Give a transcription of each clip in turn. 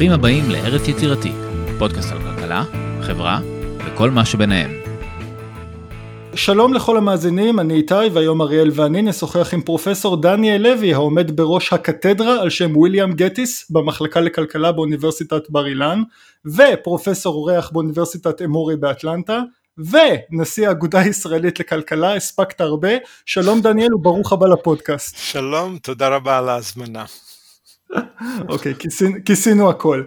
ברוכים הבאים לארץ יצירתי, פודקאסט על כלכלה, חברה וכל מה שביניהם. שלום לכל המאזינים, אני איתי והיום אריאל ואני נשוחח עם פרופסור דניאל לוי העומד בראש הקתדרה על שם וויליאם גטיס במחלקה לכלכלה באוניברסיטת בר אילן ופרופסור אורח באוניברסיטת אמורי באטלנטה ונשיא האגודה הישראלית לכלכלה, הספקת הרבה, שלום דניאל וברוך הבא לפודקאסט. שלום, תודה רבה על ההזמנה. אוקיי, כיסינו הכל.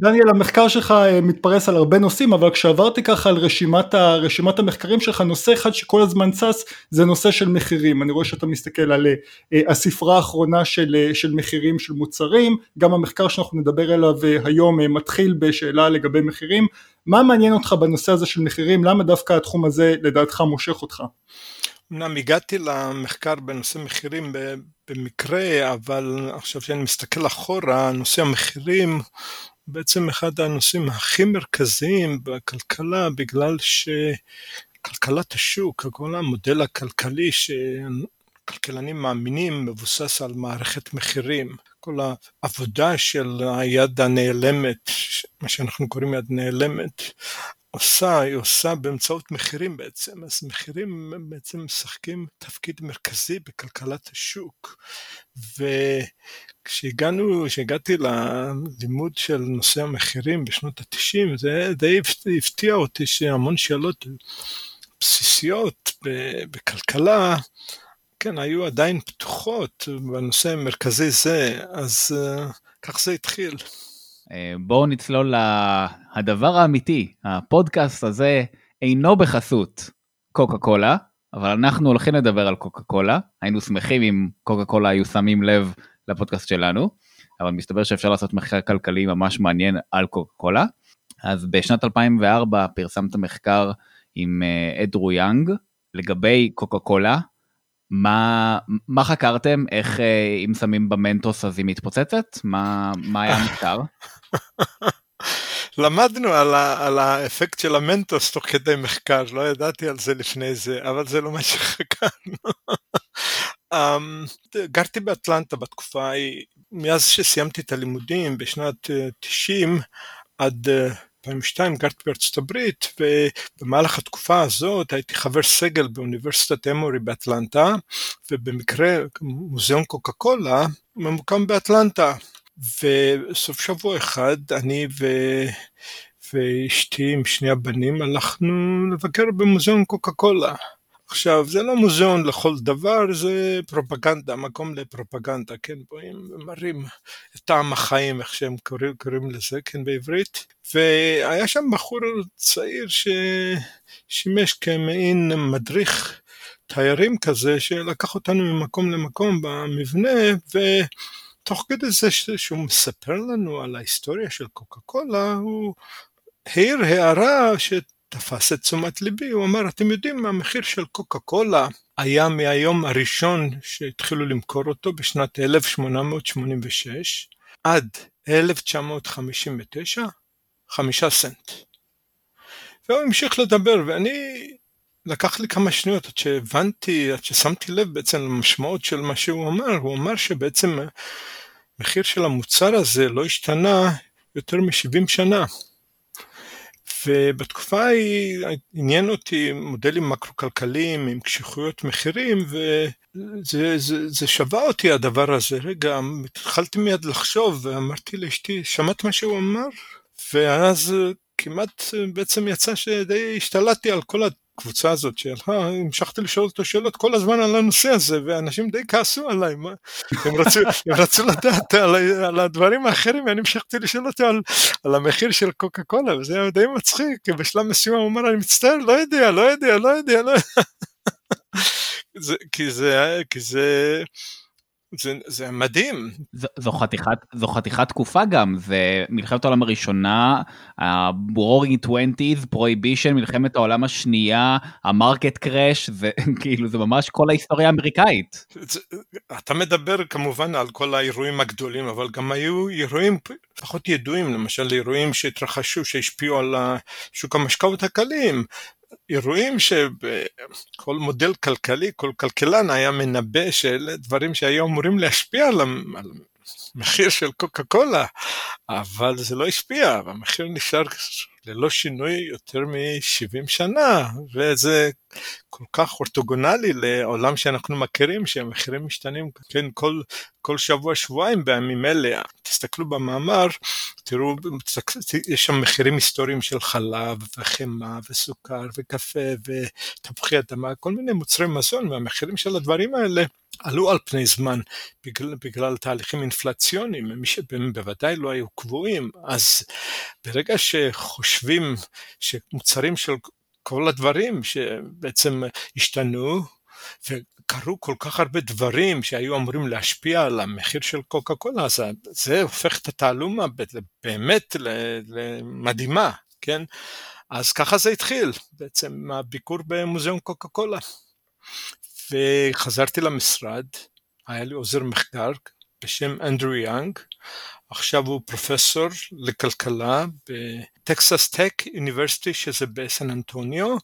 דניאל, המחקר שלך אה, מתפרס על הרבה נושאים, אבל כשעברתי ככה על רשימת, ה, רשימת המחקרים שלך, נושא אחד שכל הזמן צץ זה נושא של מחירים. אני רואה שאתה מסתכל על uh, הספרה האחרונה של, uh, של מחירים של מוצרים, גם המחקר שאנחנו נדבר עליו uh, היום uh, מתחיל בשאלה לגבי מחירים. מה מעניין אותך בנושא הזה של מחירים? למה דווקא התחום הזה לדעתך מושך אותך? אמנם הגעתי למחקר בנושא מחירים במקרה, אבל עכשיו שאני מסתכל אחורה, נושא המחירים בעצם אחד הנושאים הכי מרכזיים בכלכלה, בגלל שכלכלת השוק, כל המודל הכלכלי שכלכלנים מאמינים מבוסס על מערכת מחירים. כל העבודה של היד הנעלמת, מה שאנחנו קוראים יד נעלמת, עושה, היא עושה באמצעות מחירים בעצם, אז מחירים בעצם משחקים תפקיד מרכזי בכלכלת השוק. וכשהגענו, כשהגעתי ללימוד של נושא המחירים בשנות התשעים, זה די הפתיע אותי שהמון שאלות בסיסיות בכלכלה, כן, היו עדיין פתוחות בנושא המרכזי זה, אז uh, כך זה התחיל. אה, בואו נצלול לדבר האמיתי, הפודקאסט הזה אינו בחסות קוקה קולה, אבל אנחנו הולכים לדבר על קוקה קולה, היינו שמחים אם קוקה קולה היו שמים לב לפודקאסט שלנו, אבל מסתבר שאפשר לעשות מחקר כלכלי ממש מעניין על קוקה קולה. אז בשנת 2004 פרסמת מחקר עם אה, אדרו יאנג לגבי קוקה קולה, מה, מה חקרתם? איך אה, אם שמים במנטוס אז היא מתפוצצת? מה, מה היה המחקר? למדנו על, ה, על האפקט של המנטוס תוך כדי מחקר, לא ידעתי על זה לפני זה, אבל זה לא מה שחקרנו. um, גרתי באטלנטה בתקופה ההיא, מאז שסיימתי את הלימודים בשנת 90 אה, עד 2002 גרתי בארצות הברית ובמהלך התקופה הזאת הייתי חבר סגל באוניברסיטת אמורי באטלנטה ובמקרה מוזיאון קוקה קולה ממוקם באטלנטה. וסוף שבוע אחד אני ו... ואשתי עם שני הבנים הלכנו לבקר במוזיאון קוקה קולה עכשיו, זה לא מוזיאון לכל דבר, זה פרופגנדה, מקום לפרופגנדה, כן, בואים ומראים את טעם החיים, איך שהם קוראים, קוראים לזה, כן, בעברית. והיה שם בחור צעיר ששימש כמעין מדריך תיירים כזה, שלקח אותנו ממקום למקום במבנה, ותוך כדי זה שהוא מספר לנו על ההיסטוריה של קוקה קולה, הוא העיר הערה ש... תפס את תשומת ליבי, הוא אמר, אתם יודעים, המחיר של קוקה קולה היה מהיום הראשון שהתחילו למכור אותו בשנת 1886 עד 1959, חמישה סנט. והוא המשיך לדבר, ואני, לקח לי כמה שניות עד שהבנתי, עד ששמתי לב בעצם למשמעות של מה שהוא אמר, הוא אמר שבעצם המחיר של המוצר הזה לא השתנה יותר מ-70 שנה. ובתקופה ההיא עניין אותי מודלים מקרו-כלכליים עם קשיחויות מחירים וזה זה, זה שווה אותי הדבר הזה. רגע, התחלתי מיד לחשוב ואמרתי לאשתי, שמעת מה שהוא אמר? ואז כמעט בעצם יצא שדי השתלטתי על כל הקבוצה הזאת שהלכה, המשכתי לשאול אותו שאלות כל הזמן על הנושא הזה, ואנשים די כעסו עליי, מה? הם, רצו, הם רצו לדעת על, על הדברים האחרים, ואני המשכתי לשאול אותו על, על המחיר של קוקה קולה, וזה היה די מצחיק, כי בשלב מסוים הוא אמר, אני מצטער, לא יודע, לא יודע, לא יודע, לא יודע. זה, כי זה, כי זה, זה, זה מדהים. זו, זו, חתיכת, זו חתיכת תקופה גם, זה מלחמת העולם הראשונה, ה-Roaring 20's, Prohibition, מלחמת העולם השנייה, המרקט קראש, זה כאילו זה ממש כל ההיסטוריה האמריקאית. זה, אתה מדבר כמובן על כל האירועים הגדולים, אבל גם היו אירועים פחות ידועים, למשל אירועים שהתרחשו, שהשפיעו על שוק המשקאות הקלים, אירועים שכל מודל כלכלי, כל כלכלן היה מנבא של דברים שהיו אמורים להשפיע על מחיר של קוקה קולה, אבל זה לא השפיע, המחיר נשאר ללא שינוי יותר מ-70 שנה, וזה כל כך אורתוגונלי לעולם שאנחנו מכירים, שהמחירים משתנים, כן, כל, כל שבוע, שבועיים בימים אלה. תסתכלו במאמר, תראו, יש שם מחירים היסטוריים של חלב וחמאה וסוכר וקפה ותפוחי אדמה, כל מיני מוצרי מזון, והמחירים של הדברים האלה עלו על פני זמן בגלל, בגלל תהליכים אינפלציוניים, הם בוודאי לא היו קבועים, אז ברגע שחושבים שמוצרים של כל הדברים שבעצם השתנו, וקרו כל כך הרבה דברים שהיו אמורים להשפיע על המחיר של קוקה קולה, אז זה הופך את התעלומה באמת למדהימה, כן? אז ככה זה התחיל, בעצם הביקור במוזיאון קוקה קולה. וחזרתי למשרד, היה לי עוזר מחקר בשם אנדרו יאנג, עכשיו הוא פרופסור לכלכלה ב Texas Tech University שזה בסן אנטוניו,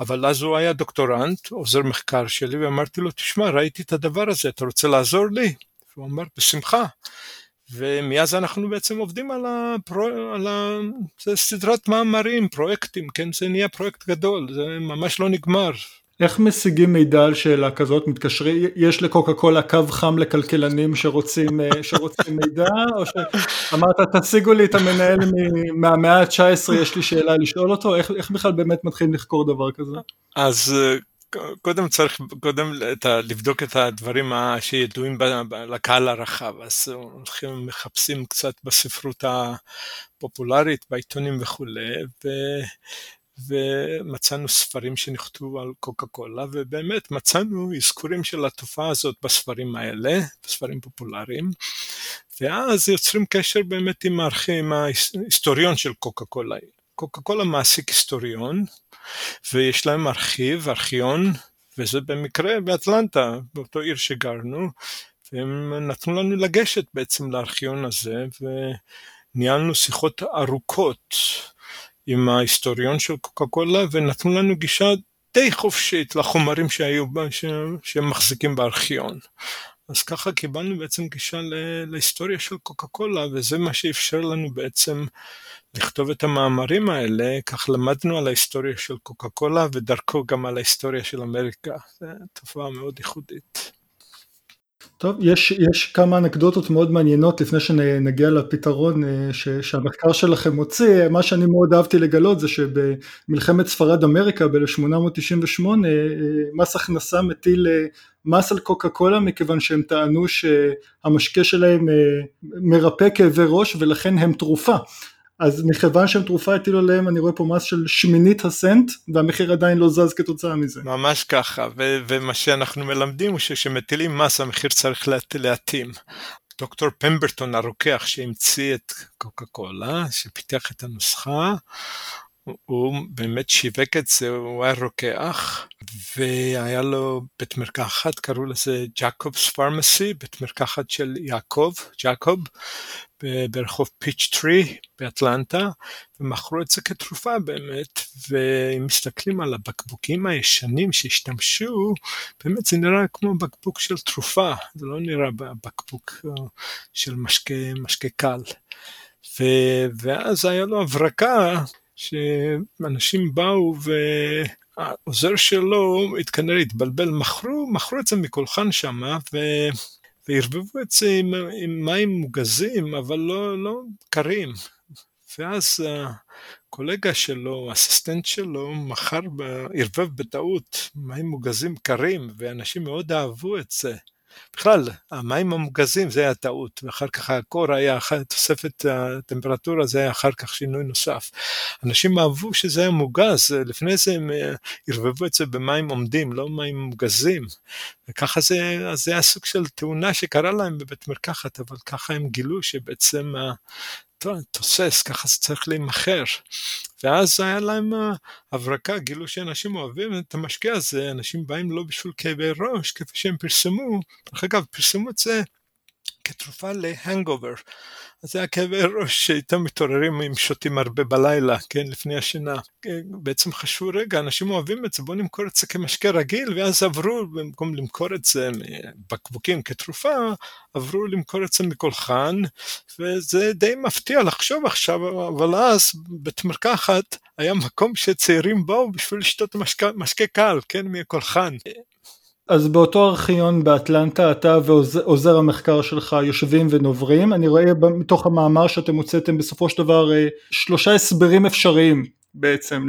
אבל אז הוא היה דוקטורנט, עוזר מחקר שלי, ואמרתי לו, תשמע, ראיתי את הדבר הזה, אתה רוצה לעזור לי? הוא אמר, בשמחה. ומאז אנחנו בעצם עובדים על, הפרו... על ה... סדרת מאמרים, פרויקטים, כן, זה נהיה פרויקט גדול, זה ממש לא נגמר. איך משיגים מידע על שאלה כזאת? מתקשרים, יש לקוקה קולה קו חם לכלכלנים שרוצים, אה, שרוצים מידע, או שאמרת תשיגו לי את המנהל מהמאה ה-19, יש לי שאלה לשאול אותו, איך, איך בכלל באמת מתחילים לחקור דבר כזה? אז אה, קודם צריך קודם לבדוק את הדברים שידועים לקהל הרחב, אז הולכים מחפשים קצת בספרות הפופולרית, בעיתונים וכולי. ומצאנו ספרים שנכתבו על קוקה קולה, ובאמת מצאנו אזכורים של התופעה הזאת בספרים האלה, בספרים פופולריים, ואז יוצרים קשר באמת עם, עם ההיסטוריון של קוקה קולה. קוקה קולה מעסיק היסטוריון, ויש להם ארכיב, ארכיון, וזה במקרה באטלנטה, באותו עיר שגרנו, והם נתנו לנו לגשת בעצם לארכיון הזה, וניהלנו שיחות ארוכות. עם ההיסטוריון של קוקה קולה ונתנו לנו גישה די חופשית לחומרים שהיו בה, שהם מחזיקים בארכיון. אז ככה קיבלנו בעצם גישה להיסטוריה של קוקה קולה וזה מה שאפשר לנו בעצם לכתוב את המאמרים האלה, כך למדנו על ההיסטוריה של קוקה קולה ודרכו גם על ההיסטוריה של אמריקה, זו תופעה מאוד ייחודית. טוב, יש, יש כמה אנקדוטות מאוד מעניינות לפני שנגיע לפתרון אה, ש, שהמחקר שלכם מוציא, מה שאני מאוד אהבתי לגלות זה שבמלחמת ספרד אמריקה ב-1898 אה, מס הכנסה מטיל אה, מס על קוקה קולה מכיוון שהם טענו שהמשקה שלהם מרפא כאבי ראש ולכן הם תרופה אז מכיוון שהם תרופה הטילו עליהם אני רואה פה מס של שמינית הסנט והמחיר עדיין לא זז כתוצאה מזה. ממש ככה ו- ומה שאנחנו מלמדים הוא שכשמטילים מס המחיר צריך להתאים. דוקטור פמברטון הרוקח שהמציא את קוקה קולה שפיתח את הנוסחה הוא באמת שיווק את זה, הוא היה רוקח, והיה לו בית מרקחת, קראו לזה ג'קובס פרמסי, בית מרקחת של יעקב, ג'קוב, ברחוב פיץ' טרי באטלנטה, ומכרו את זה כתרופה באמת, ואם מסתכלים על הבקבוקים הישנים שהשתמשו, באמת זה נראה כמו בקבוק של תרופה, זה לא נראה בקבוק אה, של משקה, משקה קל. ו, ואז היה לו הברקה שאנשים באו והעוזר שלו כנראה התבלבל, מכרו, מכרו את זה מקולחן שם. וערבבו את זה עם, עם מים מוגזים, אבל לא, לא קרים. ואז הקולגה שלו, האסיסטנט שלו, מכר, ערבב בטעות מים מוגזים קרים, ואנשים מאוד אהבו את זה. בכלל, המים המוגזים זה היה טעות, ואחר כך הקור היה, תוספת הטמפרטורה זה היה אחר כך שינוי נוסף. אנשים אהבו שזה היה מוגז, לפני זה הם אה, ערבבו את זה במים עומדים, לא מים מוגזים. וככה זה, זה היה סוג של תאונה שקרה להם בבית מרקחת, אבל ככה הם גילו שבעצם תוסס, ככה זה צריך להימכר. ואז היה להם הברקה, גילו שאנשים אוהבים את המשקה הזה, אנשים באים לא בשביל כאבי ראש, כפי שהם פרסמו. דרך אגב, פרסמו את זה כתרופה להנגובר. אז זה הכאבי ראש שאיתם מתעוררים אם שותים הרבה בלילה, כן, לפני השינה. בעצם חשבו, רגע, אנשים אוהבים את זה, בואו נמכור את זה כמשקה רגיל, ואז עברו, במקום למכור את זה בקבוקים כתרופה, עברו למכור את זה מקולחן, וזה די מפתיע לחשוב עכשיו, אבל אז בית מרקחת היה מקום שצעירים באו בשביל לשתות משקה, משקה קל, כן, מקולחן. אז באותו ארכיון באטלנטה אתה ועוזר המחקר שלך יושבים ונוברים, אני רואה מתוך המאמר שאתם הוצאתם בסופו של דבר אה, שלושה הסברים אפשריים בעצם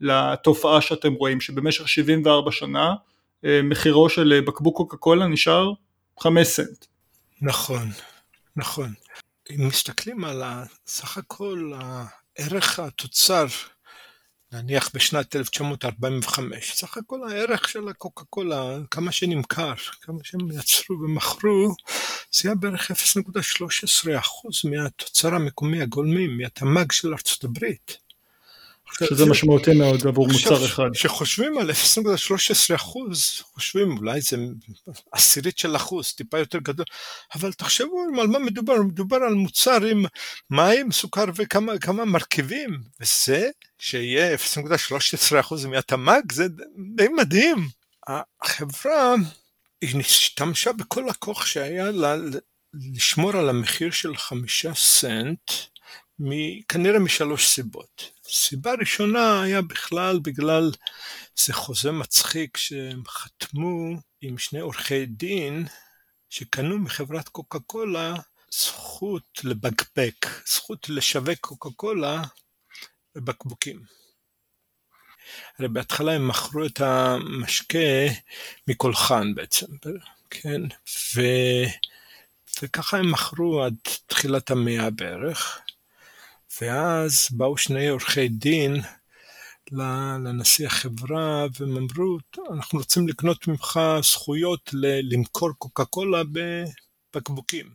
לתופעה שאתם רואים, שבמשך 74 שנה אה, מחירו של אה, בקבוק קוקה קולה נשאר 5 סנט. נכון, נכון. אם מסתכלים על סך הכל הערך התוצר נניח בשנת 1945, סך הכל הערך של הקוקה קולה, כמה שנמכר, כמה שהם יצרו ומכרו, זה היה בערך 0.13% מהתוצר המקומי הגולמי, מהתמ"ג של ארצות הברית. שזה משמעותי מאוד עבור מוצר אחד. כשחושבים על 0.13 אחוז, חושבים אולי זה עשירית של אחוז, טיפה יותר גדול, אבל תחשבו על מה מדובר, מדובר על מוצר עם מים, סוכר וכמה מרכיבים, וזה שיהיה 0.13 אחוז מהתמ"ג, זה די מדהים. החברה, היא השתמשה בכל הכוח שהיה לה לשמור על המחיר של חמישה סנט, כנראה משלוש סיבות. סיבה ראשונה היה בכלל בגלל זה חוזה מצחיק שהם חתמו עם שני עורכי דין שקנו מחברת קוקה קולה זכות לבקבק, זכות לשווק קוקה קולה בבקבוקים. הרי בהתחלה הם מכרו את המשקה מקולחן בעצם, כן? ו... וככה הם מכרו עד תחילת המאה בערך. ואז באו שני עורכי דין לנשיא החברה והם אמרו, אנחנו רוצים לקנות ממך זכויות למכור קוקה קולה בבקבוקים.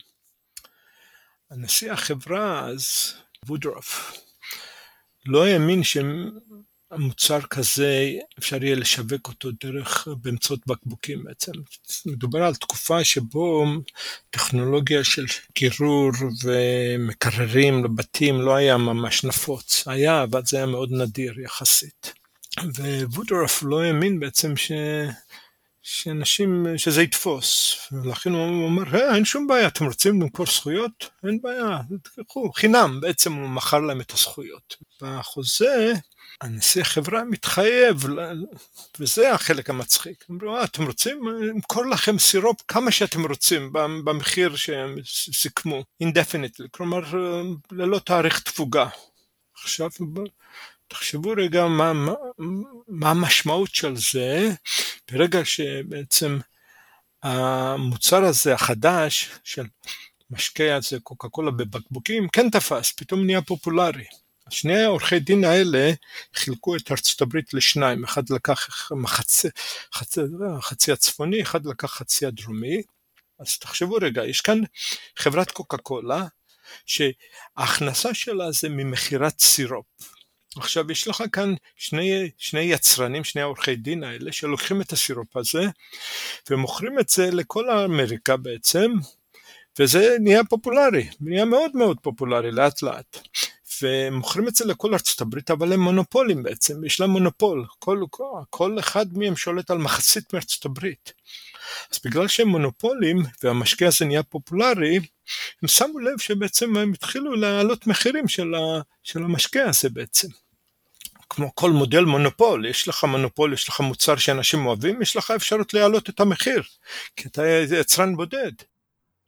הנשיא החברה אז, וודרוף, לא האמין שהם המוצר כזה אפשר יהיה לשווק אותו דרך באמצעות בקבוקים בעצם. מדובר על תקופה שבו טכנולוגיה של קירור ומקררים לבתים לא היה ממש נפוץ. היה, אבל זה היה מאוד נדיר יחסית. ווודרוף לא האמין בעצם ש... שאנשים, שזה יתפוס, ולכן הוא אומר, אה, אין שום בעיה, אתם רוצים למכור זכויות? אין בעיה, תקחו, חינם, בעצם הוא מכר להם את הזכויות. בחוזה הנשיא החברה מתחייב, וזה החלק המצחיק. אמרו, אה, אתם רוצים? אמכור לכם סירופ כמה שאתם רוצים במחיר שהם סיכמו, indefinitely, כלומר ללא תאריך תפוגה. עכשיו תחשבו רגע מה, מה, מה המשמעות של זה, ברגע שבעצם המוצר הזה החדש של משקה הזה קוקה קולה בבקבוקים כן תפס, פתאום נהיה פופולרי. שני העורכי דין האלה חילקו את ארצות הברית לשניים, אחד לקח חצי, חצי הצפוני, אחד לקח חצי הדרומי. אז תחשבו רגע, יש כאן חברת קוקה קולה, שההכנסה שלה זה ממכירת סירופ. עכשיו יש לך כאן שני, שני יצרנים, שני העורכי דין האלה, שלוקחים את הסירופ הזה ומוכרים את זה לכל אמריקה בעצם, וזה נהיה פופולרי, נהיה מאוד מאוד פופולרי לאט לאט. ומוכרים את זה לכל ארצות הברית, אבל הם מונופולים בעצם, יש להם מונופול, כל, כל אחד מהם שולט על מחצית מארצות הברית. אז בגלל שהם מונופולים והמשקיע הזה נהיה פופולרי, הם שמו לב שבעצם הם התחילו להעלות מחירים של, ה, של המשקיע הזה בעצם. כמו כל מודל מונופול, יש לך מונופול, יש לך מוצר שאנשים אוהבים, יש לך אפשרות להעלות את המחיר, כי אתה יצרן בודד.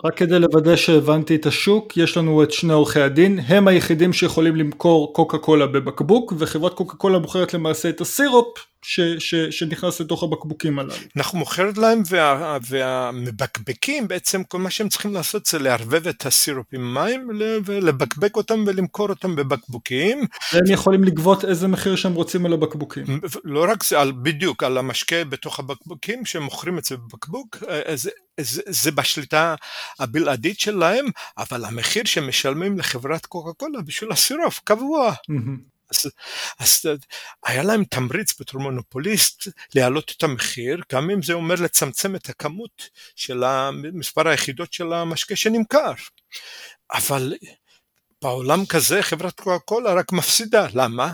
רק כדי לוודא שהבנתי את השוק, יש לנו את שני עורכי הדין, הם היחידים שיכולים למכור קוקה קולה בבקבוק, וחברת קוקה קולה מוכרת למעשה את הסירופ ש, ש, שנכנס לתוך הבקבוקים הללו. אנחנו מוכרת להם וה, והמבקבקים בעצם כל מה שהם צריכים לעשות זה לערבב את הסירופ עם מים ולבקבק אותם ולמכור אותם בבקבוקים. והם יכולים לגבות איזה מחיר שהם רוצים על הבקבוקים. לא רק זה, על, בדיוק על המשקה בתוך הבקבוקים שמוכרים את זה בבקבוק, אה, זה, זה, זה בשליטה הבלעדית שלהם, אבל המחיר שמשלמים לחברת קוקה קולה בשביל הסירופ קבוע. Mm-hmm. אז, אז היה להם תמריץ בתור מונופוליסט להעלות את המחיר, גם אם זה אומר לצמצם את הכמות של מספר היחידות של המשקה שנמכר. אבל בעולם כזה חברת קוקה קולה רק מפסידה, למה?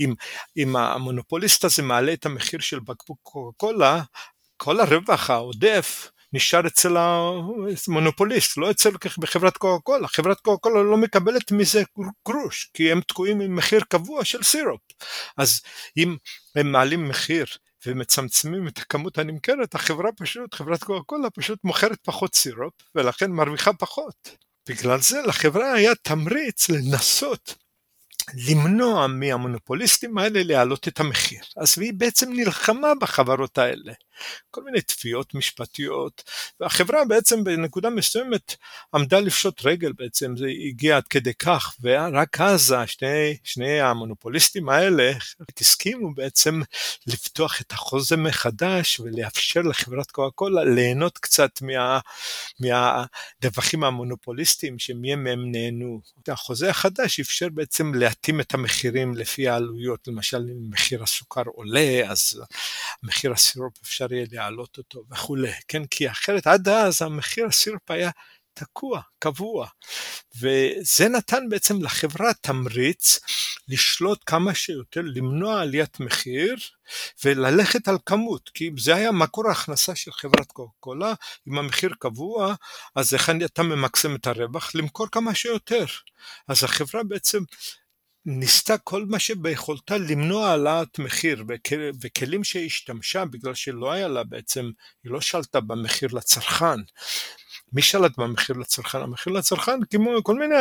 אם, אם המונופוליסט הזה מעלה את המחיר של בקבוק קוקה קולה, כל הרווח העודף נשאר אצל המונופוליסט, לא אצל בחברת קוקה קולה, חברת קוקה קולה לא מקבלת מזה גרוש, כי הם תקועים עם מחיר קבוע של סירופ, אז אם הם מעלים מחיר ומצמצמים את הכמות הנמכרת, החברה פשוט, חברת קוקה קולה פשוט מוכרת פחות סירופ, ולכן מרוויחה פחות. בגלל זה לחברה היה תמריץ לנסות למנוע מהמונופוליסטים האלה להעלות את המחיר. אז היא בעצם נלחמה בחברות האלה. כל מיני תביעות משפטיות, והחברה בעצם בנקודה מסוימת עמדה לפשוט רגל בעצם, זה הגיע עד כדי כך, ורק אז שני, שני המונופוליסטים האלה הסכימו בעצם לפתוח את החוזה מחדש ולאפשר לחברת קוקה קולה ליהנות קצת מה, מהרווחים המונופוליסטיים שמהם הם נהנו. החוזה החדש אפשר בעצם להתאים את המחירים לפי העלויות, למשל אם מחיר הסוכר עולה, אז מחיר הסירופ אפשר יהיה להעלות אותו וכולי, כן? כי אחרת עד אז המחיר הסירופ היה תקוע, קבוע. וזה נתן בעצם לחברה תמריץ לשלוט כמה שיותר, למנוע עליית מחיר וללכת על כמות, כי זה היה מקור ההכנסה של חברת קוקה קולה, אם המחיר קבוע, אז איך אתה ממקסם את הרווח? למכור כמה שיותר. אז החברה בעצם ניסתה כל מה שביכולתה למנוע העלאת מחיר וכלים שהיא השתמשה בגלל שלא היה לה בעצם, היא לא שלטה במחיר לצרכן. מי שלט במחיר לצרכן? המחיר לצרכן כמו כל מיני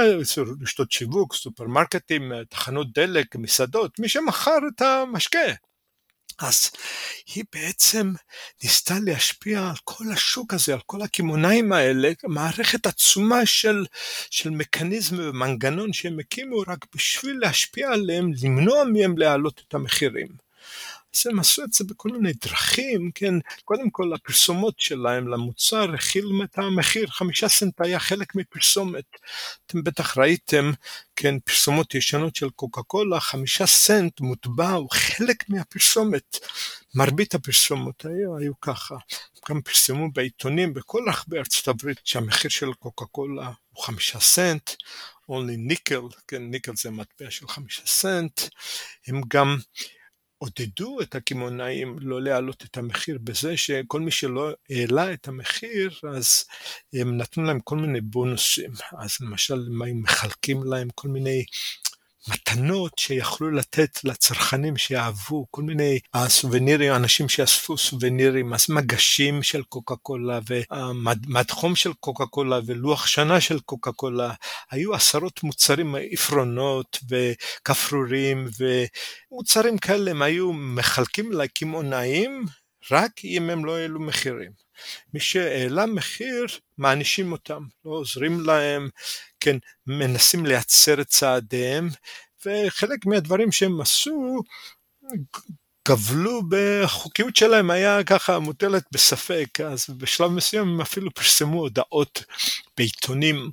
רשתות שיווק, סופרמרקטים, תחנות דלק, מסעדות, מי שמכר את המשקה. אז היא בעצם ניסתה להשפיע על כל השוק הזה, על כל הקמעונאים האלה, מערכת עצומה של, של מקניזם ומנגנון שהם הקימו רק בשביל להשפיע עליהם, למנוע מהם להעלות את המחירים. הם עשו את זה בכל מיני דרכים, כן, קודם כל הפרסומות שלהם למוצר הכילו את המחיר, חמישה סנט היה חלק מפרסומת. אתם בטח ראיתם, כן, פרסומות ישנות של קוקה קולה, חמישה סנט מוטבע הוא חלק מהפרסומת. מרבית הפרסומות היו, היו ככה. גם פרסמו בעיתונים בכל רחבי ארצות הברית שהמחיר של קוקה קולה הוא חמישה סנט, only ניקל, כן, ניקל זה מטבע של חמישה סנט. הם גם עודדו את הקמעונאים לא להעלות את המחיר בזה שכל מי שלא העלה את המחיר אז הם נתנו להם כל מיני בונוסים. אז למשל הם מחלקים להם? כל מיני מתנות שיכלו לתת לצרכנים שאהבו, כל מיני הסובנירים, אנשים שאספו סובנירים, אז מגשים של קוקה קולה ומדחום של קוקה קולה ולוח שנה של קוקה קולה, היו עשרות מוצרים, עפרונות וכפרורים ומוצרים כאלה הם היו מחלקים לקמעונאים רק אם הם לא העלו מחירים. מי שהעלה מחיר, מענישים אותם, לא עוזרים להם, כן, מנסים לייצר את צעדיהם, וחלק מהדברים שהם עשו גבלו בחוקיות שלהם היה ככה מוטלת בספק, אז בשלב מסוים הם אפילו פרסמו הודעות בעיתונים,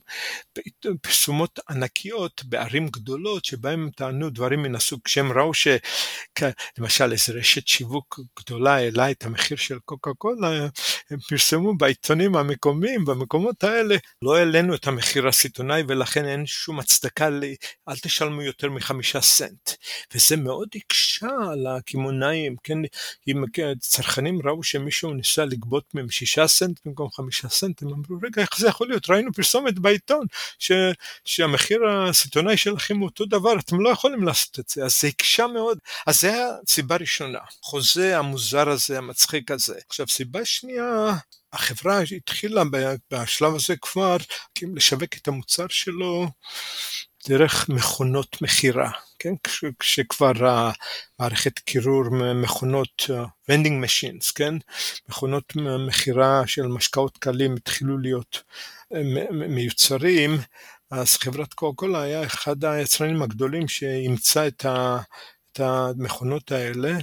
פרסומות ענקיות בערים גדולות שבהם הם טענו דברים מן הסוג, כשהם ראו שלמשל איזה רשת שיווק גדולה העלה את המחיר של קוקה קולה, הם פרסמו בעיתונים המקומיים, במקומות האלה, לא העלינו את המחיר הסיטונאי ולכן אין שום הצדקה, ל... אל תשלמו יותר מחמישה סנט, וזה מאוד הקשה על הקמעונאים. כן, אם צרכנים ראו שמישהו ניסה לגבות מהם שישה סנט במקום חמישה סנט, הם אמרו, רגע, איך זה יכול להיות? ראינו פרסומת בעיתון, ש, שהמחיר הסיטונאי שלכם הוא אותו דבר, אתם לא יכולים לעשות את זה, אז זה הקשה מאוד. אז זה הסיבה הראשונה, חוזה המוזר הזה, המצחיק הזה. עכשיו, סיבה שנייה, החברה התחילה בשלב הזה כבר לשווק את המוצר שלו דרך מכונות מכירה, כן? כש, כשכבר מערכת קירור מכונות vending machines, כן? מכונות מכירה של משקאות קלים התחילו להיות אה, מיוצרים, אז חברת קוקה קולה היה אחד היצרנים הגדולים שאימצה את, את המכונות האלה,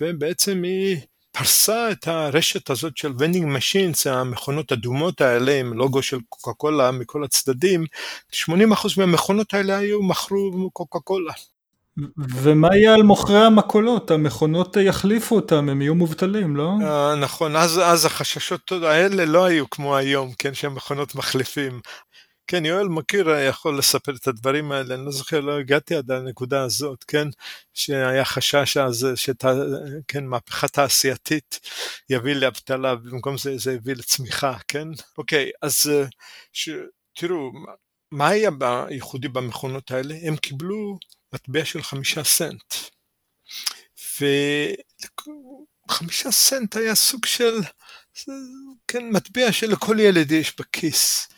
ובעצם היא פרסה את הרשת הזאת של vending machines, המכונות אדומות האלה עם לוגו של קוקה קולה מכל הצדדים, 80% מהמכונות האלה היו מכרו קוקה קולה. ומה יהיה על מוכרי המכולות? המכונות יחליפו אותם, הם יהיו מובטלים, לא? Uh, נכון, אז, אז החששות האלה לא היו כמו היום, כן, שהמכונות מחליפים. כן, יואל מכיר, יכול לספר את הדברים האלה, אני לא זוכר, לא הגעתי עד הנקודה הזאת, כן, שהיה חשש אז, שת, כן, מהפכה תעשייתית יביא לאבטלה, במקום זה זה הביא לצמיחה, כן? אוקיי, אז ש, תראו, מה היה ייחודי במכונות האלה? הם קיבלו מטבע של חמישה סנט. וחמישה סנט היה סוג של, כן, מטבע שלכל ילד יש בכיס.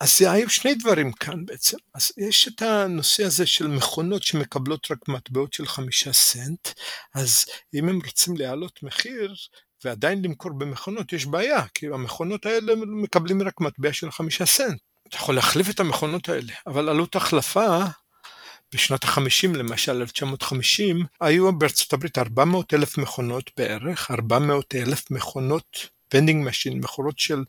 אז היו שני דברים כאן בעצם. אז יש את הנושא הזה של מכונות שמקבלות רק מטבעות של חמישה סנט, אז אם הם רוצים להעלות מחיר ועדיין למכור במכונות, יש בעיה, כי המכונות האלה מקבלים רק מטבע של חמישה סנט. אתה יכול להחליף את המכונות האלה, אבל עלות החלפה בשנות ה-50 למשל, 1950, היו בארצות הברית 400 אלף מכונות בערך, 400 אלף מכונות vending machine, מכונות של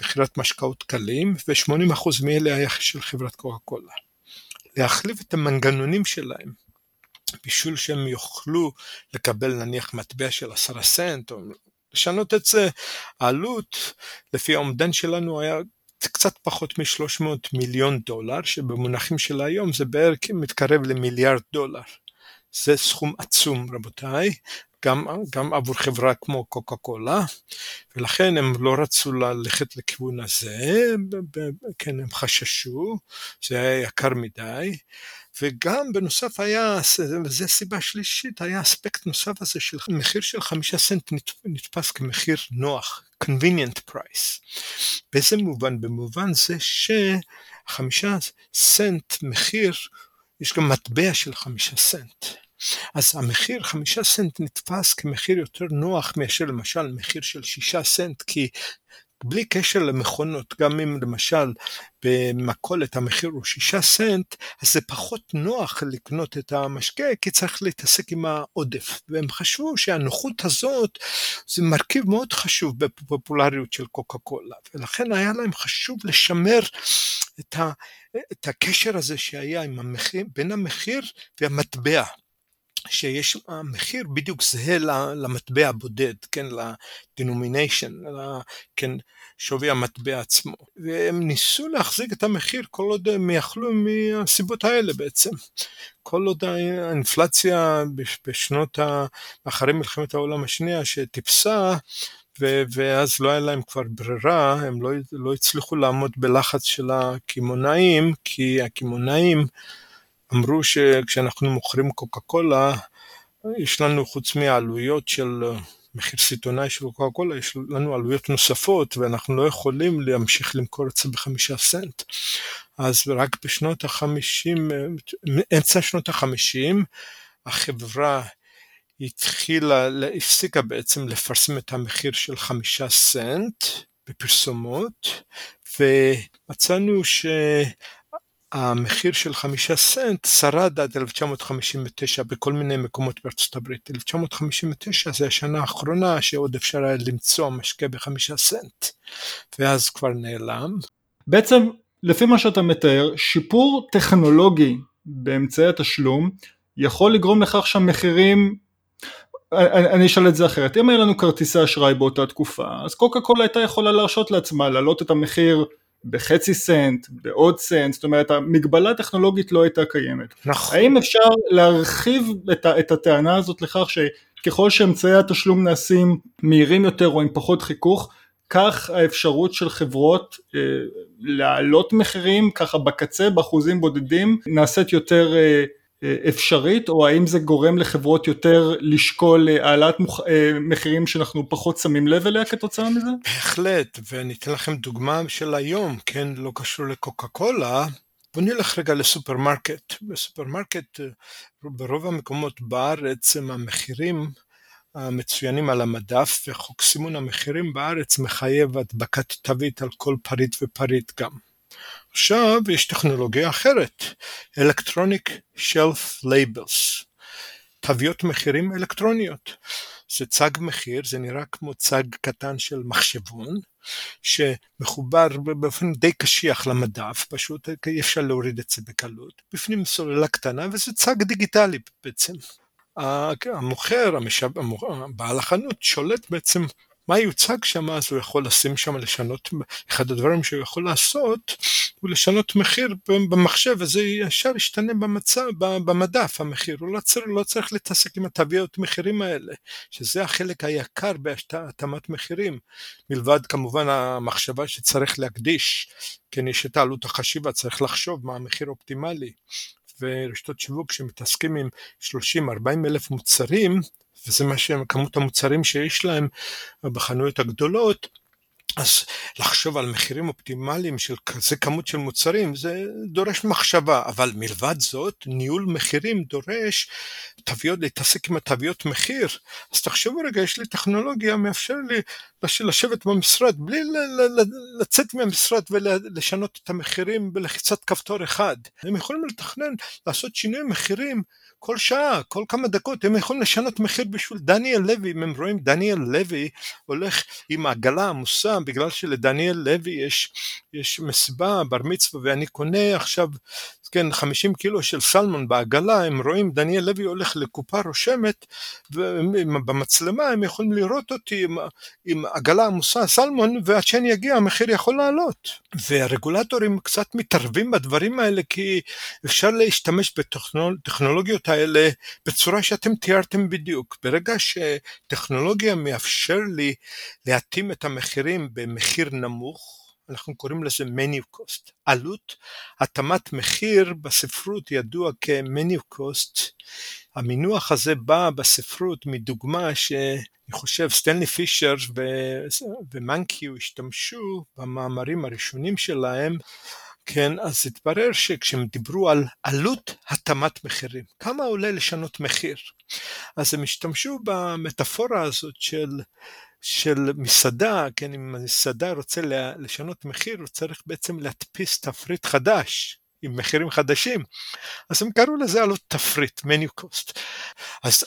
מכירת משקאות קלים, ו-80% מאלה היה של חברת קוקה קולה. להחליף את המנגנונים שלהם, בשביל שהם יוכלו לקבל נניח מטבע של עשרה סנט, או לשנות את זה, העלות, לפי האומדן שלנו היה קצת פחות מ-300 מיליון דולר, שבמונחים של היום זה בערך מתקרב למיליארד דולר. זה סכום עצום רבותיי, גם, גם עבור חברה כמו קוקה קולה, ולכן הם לא רצו ללכת לכיוון הזה, כן הם חששו, זה היה יקר מדי, וגם בנוסף היה, וזו סיבה שלישית, היה אספקט נוסף הזה של מחיר של חמישה סנט נתפס כמחיר נוח, convenient price. באיזה מובן? במובן זה שחמישה סנט מחיר, יש גם מטבע של חמישה סנט. אז המחיר חמישה סנט נתפס כמחיר יותר נוח מאשר למשל מחיר של שישה סנט, כי בלי קשר למכונות, גם אם למשל במכולת המחיר הוא שישה סנט, אז זה פחות נוח לקנות את המשקה, כי צריך להתעסק עם העודף. והם חשבו שהנוחות הזאת זה מרכיב מאוד חשוב בפופולריות של קוקה קולה, ולכן היה להם חשוב לשמר את, ה, את הקשר הזה שהיה המחיר, בין המחיר והמטבע. שיש מחיר בדיוק זהה למטבע הבודד, כן, ל-denomination, כן, שווי המטבע עצמו. והם ניסו להחזיק את המחיר כל עוד הם יכלו מהסיבות האלה בעצם. כל עוד האינפלציה בשנות, ה... אחרי מלחמת העולם השנייה שטיפסה, ו- ואז לא היה להם כבר ברירה, הם לא, לא הצליחו לעמוד בלחץ של הקמעונאים, כי הקמעונאים אמרו שכשאנחנו מוכרים קוקה קולה, יש לנו חוץ מהעלויות של אה, מחיר סיטונאי של קוקה קולה, יש לנו עלויות נוספות ואנחנו לא יכולים להמשיך למכור את זה בחמישה סנט. אז רק בשנות החמישים, אה, אמצע שנות החמישים, החברה התחילה, הפסיקה בעצם לפרסם את המחיר של חמישה סנט בפרסומות, ומצאנו ש... המחיר של חמישה סנט שרד עד 1959 בכל מיני מקומות בארצות הברית. 1959 זה השנה האחרונה שעוד אפשר היה למצוא משקה בחמישה סנט, ואז כבר נעלם. בעצם, לפי מה שאתה מתאר, שיפור טכנולוגי באמצעי התשלום יכול לגרום לכך שהמחירים אני, אשאל את זה אחרת, אם היה לנו כרטיסי אשראי באותה תקופה, אז קוקה קולה הייתה יכולה להרשות לעצמה להעלות את המחיר בחצי סנט, בעוד סנט, זאת אומרת המגבלה הטכנולוגית לא הייתה קיימת. נכון. האם אפשר להרחיב את, את הטענה הזאת לכך שככל שאמצעי התשלום נעשים מהירים יותר או עם פחות חיכוך, כך האפשרות של חברות אה, להעלות מחירים ככה בקצה באחוזים בודדים נעשית יותר אה, אפשרית או האם זה גורם לחברות יותר לשקול אה, העלאת מוח... אה, מחירים שאנחנו פחות שמים לב אליה כתוצאה מזה? בהחלט ואני אתן לכם דוגמה של היום כן לא קשור לקוקה קולה בוא נלך רגע לסופרמרקט. בסופרמרקט אה, ברוב המקומות בארץ הם המחירים המצוינים על המדף וחוק סימון המחירים בארץ מחייב הדבקת תווית על כל פריט ופריט גם עכשיו יש טכנולוגיה אחרת, Electronic Shelf Labels, תוויות מחירים אלקטרוניות. זה צג מחיר, זה נראה כמו צג קטן של מחשבון, שמחובר באופן די קשיח למדף, פשוט אי אפשר להוריד את זה בקלות. בפנים סוללה קטנה וזה צג דיגיטלי בעצם. המוכר, המשב, בעל החנות, שולט בעצם מה יוצג שם, אז הוא יכול לשים שם, לשנות, אחד הדברים שהוא יכול לעשות, הוא לשנות מחיר במחשב, וזה ישר ישתנה במצב, במדף המחיר, הוא לא צריך, לא צריך להתעסק עם התוויות מחירים האלה, שזה החלק היקר בהתאמת מחירים, מלבד כמובן המחשבה שצריך להקדיש, כן יש את העלות החשיבה, צריך לחשוב מה המחיר האופטימלי. ורשתות שיווק שמתעסקים עם 30-40 אלף מוצרים, וזה מה שהם, כמות המוצרים שיש להם בחנויות הגדולות, אז לחשוב על מחירים אופטימליים של כזה כמות של מוצרים זה דורש מחשבה, אבל מלבד זאת ניהול מחירים דורש תוויות, להתעסק עם התוויות מחיר. אז תחשבו רגע, יש לי טכנולוגיה מאפשר לי לשבת במשרד בלי לצאת מהמשרד ולשנות את המחירים בלחיצת כפתור אחד. הם יכולים לתכנן, לעשות שינוי מחירים כל שעה, כל כמה דקות, הם יכולים לשנות מחיר בשביל דניאל לוי, אם הם רואים דניאל לוי הולך עם העגלה עמוסה, בגלל שלדניאל לוי יש, יש מסיבה, בר מצווה, ואני קונה עכשיו כן, 50 קילו של סלמון בעגלה, הם רואים דניאל לוי הולך לקופה רושמת, ובמצלמה הם יכולים לראות אותי עם, עם עגלה עמוסה סלמון, ועד שאני אגיע המחיר יכול לעלות. והרגולטורים קצת מתערבים בדברים האלה, כי אפשר להשתמש בטכנולוגיות האלה בצורה שאתם תיארתם בדיוק. ברגע שטכנולוגיה מאפשר לי להתאים את המחירים במחיר נמוך, אנחנו קוראים לזה menu cost. עלות התאמת מחיר בספרות ידוע כ-menu cost. המינוח הזה בא בספרות מדוגמה שאני חושב סטנלי פישר ומנקיו השתמשו במאמרים הראשונים שלהם כן, אז התברר שכשהם דיברו על עלות התאמת מחירים, כמה עולה לשנות מחיר, אז הם השתמשו במטאפורה הזאת של של מסעדה, כן, אם מסעדה רוצה לשנות מחיר, הוא צריך בעצם להדפיס תפריט חדש. עם מחירים חדשים, אז הם קראו לזה עלות תפריט, menu cost. אז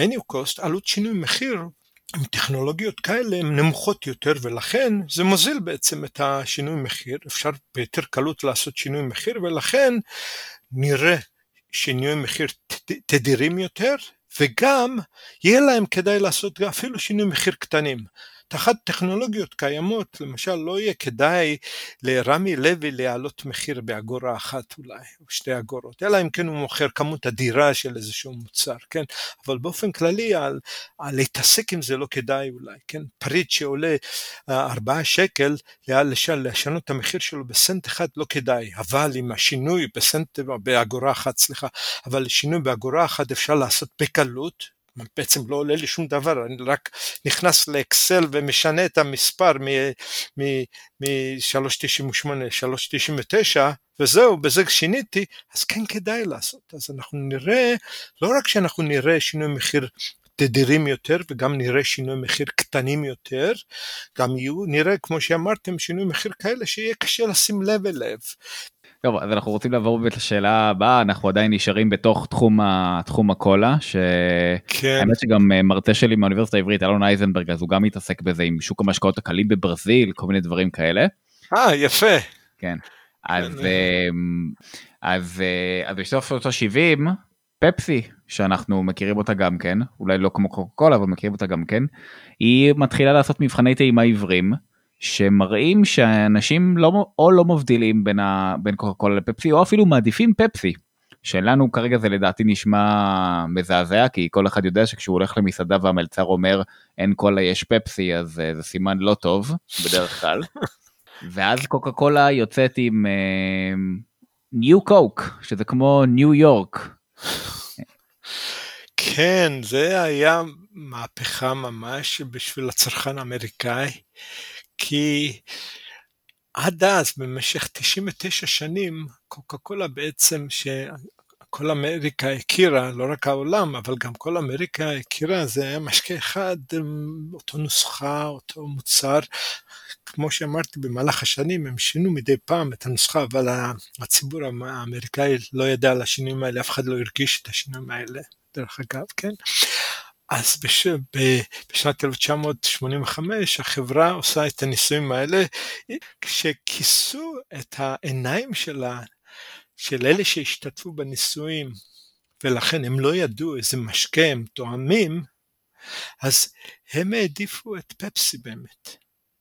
menu cost, עלות שינוי מחיר, עם טכנולוגיות כאלה הן נמוכות יותר ולכן זה מוזיל בעצם את השינוי מחיר, אפשר ביותר קלות לעשות שינוי מחיר ולכן נראה שינוי מחיר תדירים יותר וגם יהיה להם כדאי לעשות אפילו שינוי מחיר קטנים. תחת טכנולוגיות קיימות, למשל לא יהיה כדאי לרמי לוי להעלות מחיר באגורה אחת אולי, או שתי אגורות, אלא אם כן הוא מוכר כמות אדירה של איזשהו מוצר, כן? אבל באופן כללי, על, על להתעסק עם זה לא כדאי אולי, כן? פריט שעולה אה, ארבעה שקל, לשנות את המחיר שלו בסנט אחד לא כדאי, אבל עם השינוי בסנט, באגורה אחת, סליחה, אבל שינוי באגורה אחת אפשר לעשות בקלות, בעצם לא עולה לי שום דבר, אני רק נכנס לאקסל ומשנה את המספר מ-398 ל-399 וזהו, בזה שיניתי, אז כן כדאי לעשות. אז אנחנו נראה, לא רק שאנחנו נראה שינוי מחיר תדירים יותר וגם נראה שינוי מחיר קטנים יותר, גם יהיו, נראה כמו שאמרתם שינוי מחיר כאלה שיהיה קשה לשים לב אליו. טוב אז אנחנו רוצים לעבור באמת לשאלה הבאה אנחנו עדיין נשארים בתוך תחום התחום הקולה שהאמת כן. שגם אה, מרצה שלי מהאוניברסיטה העברית אלון אייזנברג אז הוא גם מתעסק בזה עם שוק המשקאות הקלים בברזיל כל מיני דברים כאלה. אה יפה. כן אז כן. אמ, אז אה, אז בסוף שנות ה-70 פפסי שאנחנו מכירים אותה גם כן אולי לא כמו קוקה קולה אבל מכירים אותה גם כן היא מתחילה לעשות מבחני טעימה עיוורים. שמראים שאנשים לא או לא מבדילים בין, ה, בין קוקה קולה לפפסי או אפילו מעדיפים פפסי. שלנו כרגע זה לדעתי נשמע מזעזע כי כל אחד יודע שכשהוא הולך למסעדה והמלצר אומר אין קולה יש פפסי אז אה, זה סימן לא טוב בדרך כלל. ואז קוקה קולה יוצאת עם ניו uh, קוק שזה כמו ניו יורק. כן זה היה מהפכה ממש בשביל הצרכן האמריקאי. כי עד אז, במשך 99 שנים, קוקה קולה בעצם, שכל אמריקה הכירה, לא רק העולם, אבל גם כל אמריקה הכירה, זה היה משקה אחד, אותו נוסחה, אותו מוצר. כמו שאמרתי, במהלך השנים הם שינו מדי פעם את הנוסחה, אבל הציבור האמריקאי לא ידע על השינויים האלה, אף אחד לא הרגיש את השינויים האלה, דרך אגב, כן? אז בש... בשנת 1985 החברה עושה את הניסויים האלה, כשכיסו את העיניים שלה, של אלה שהשתתפו בניסויים, ולכן הם לא ידעו איזה משקה הם תואמים, אז הם העדיפו את פפסי באמת.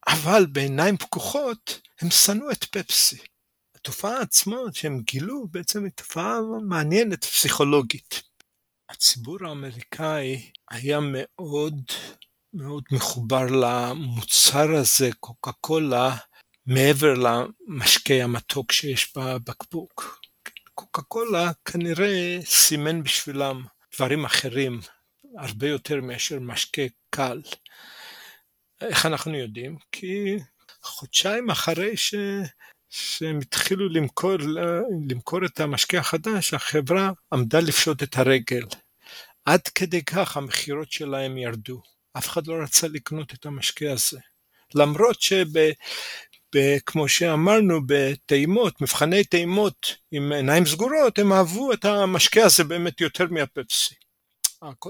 אבל בעיניים פקוחות הם שנאו את פפסי. התופעה עצמה שהם גילו בעצם היא תופעה מעניינת פסיכולוגית. הציבור האמריקאי היה מאוד מאוד מחובר למוצר הזה, קוקה קולה, מעבר למשקה המתוק שיש בבקבוק. קוקה קולה כנראה סימן בשבילם דברים אחרים, הרבה יותר מאשר משקה קל. איך אנחנו יודעים? כי חודשיים אחרי ש... שהם התחילו למכור, למכור את המשקה החדש, החברה עמדה לפשוט את הרגל. עד כדי כך המכירות שלהם ירדו. אף אחד לא רצה לקנות את המשקה הזה. למרות שכמו שאמרנו בטעימות, מבחני טעימות עם עיניים סגורות, הם אהבו את המשקה הזה באמת יותר מהפפסי.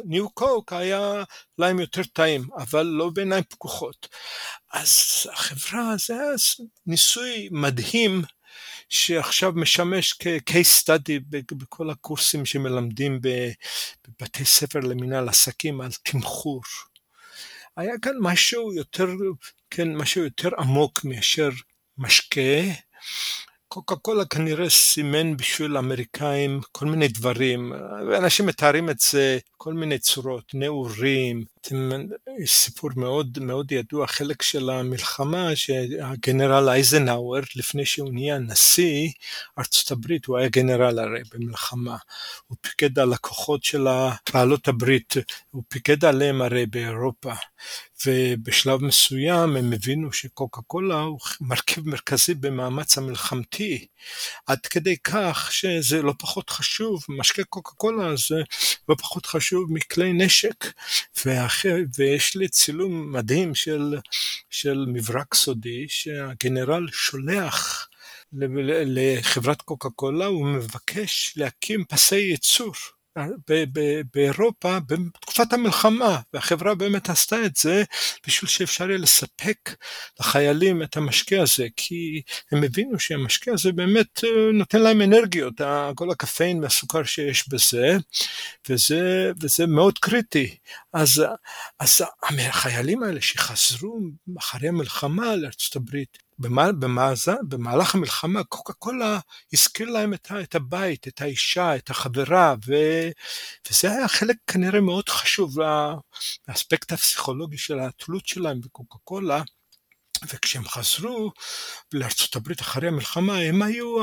ניו קוק היה להם יותר טעים, אבל לא בעיניים פקוחות. אז החברה, זה היה ניסוי מדהים שעכשיו משמש כ-case study בכל הקורסים שמלמדים בבתי ספר למנהל עסקים על תמחור. היה כאן משהו יותר, כן, משהו יותר עמוק מאשר משקה. קוקה קולה כנראה סימן בשביל האמריקאים כל מיני דברים, ואנשים מתארים את זה כל מיני צורות, נעורים, סיפור מאוד מאוד ידוע, חלק של המלחמה שהגנרל אייזנהאואר לפני שהוא נהיה נשיא ארצות הברית, הוא היה גנרל הרי במלחמה, הוא פיקד על הכוחות של בעלות הברית, הוא פיקד עליהם הרי באירופה, ובשלב מסוים הם הבינו שקוקה קולה הוא מרכיב מרכזי במאמץ המלחמתי, עד כדי כך שזה לא פחות חשוב, משקה קוקה קולה זה לא פחות חשוב מכלי נשק, ואחר, ויש לי צילום מדהים של, של מברק סודי שהגנרל שולח לחברת קוקה קולה, הוא מבקש להקים פסי ייצור. באירופה בתקופת המלחמה, והחברה באמת עשתה את זה בשביל שאפשר יהיה לספק לחיילים את המשקה הזה, כי הם הבינו שהמשקה הזה באמת אה, נותן להם אנרגיות, כל הקפאין והסוכר שיש בזה, וזה, וזה מאוד קריטי. אז, אז החיילים האלה שחזרו אחרי המלחמה לארצות הברית, במהלך המלחמה קוקה קולה הזכיר להם את הבית, את האישה, את החברה, ו... וזה היה חלק כנראה מאוד חשוב לאספקט הפסיכולוגי של התלות שלהם בקוקה קולה. וכשהם חזרו הברית אחרי המלחמה, הם היו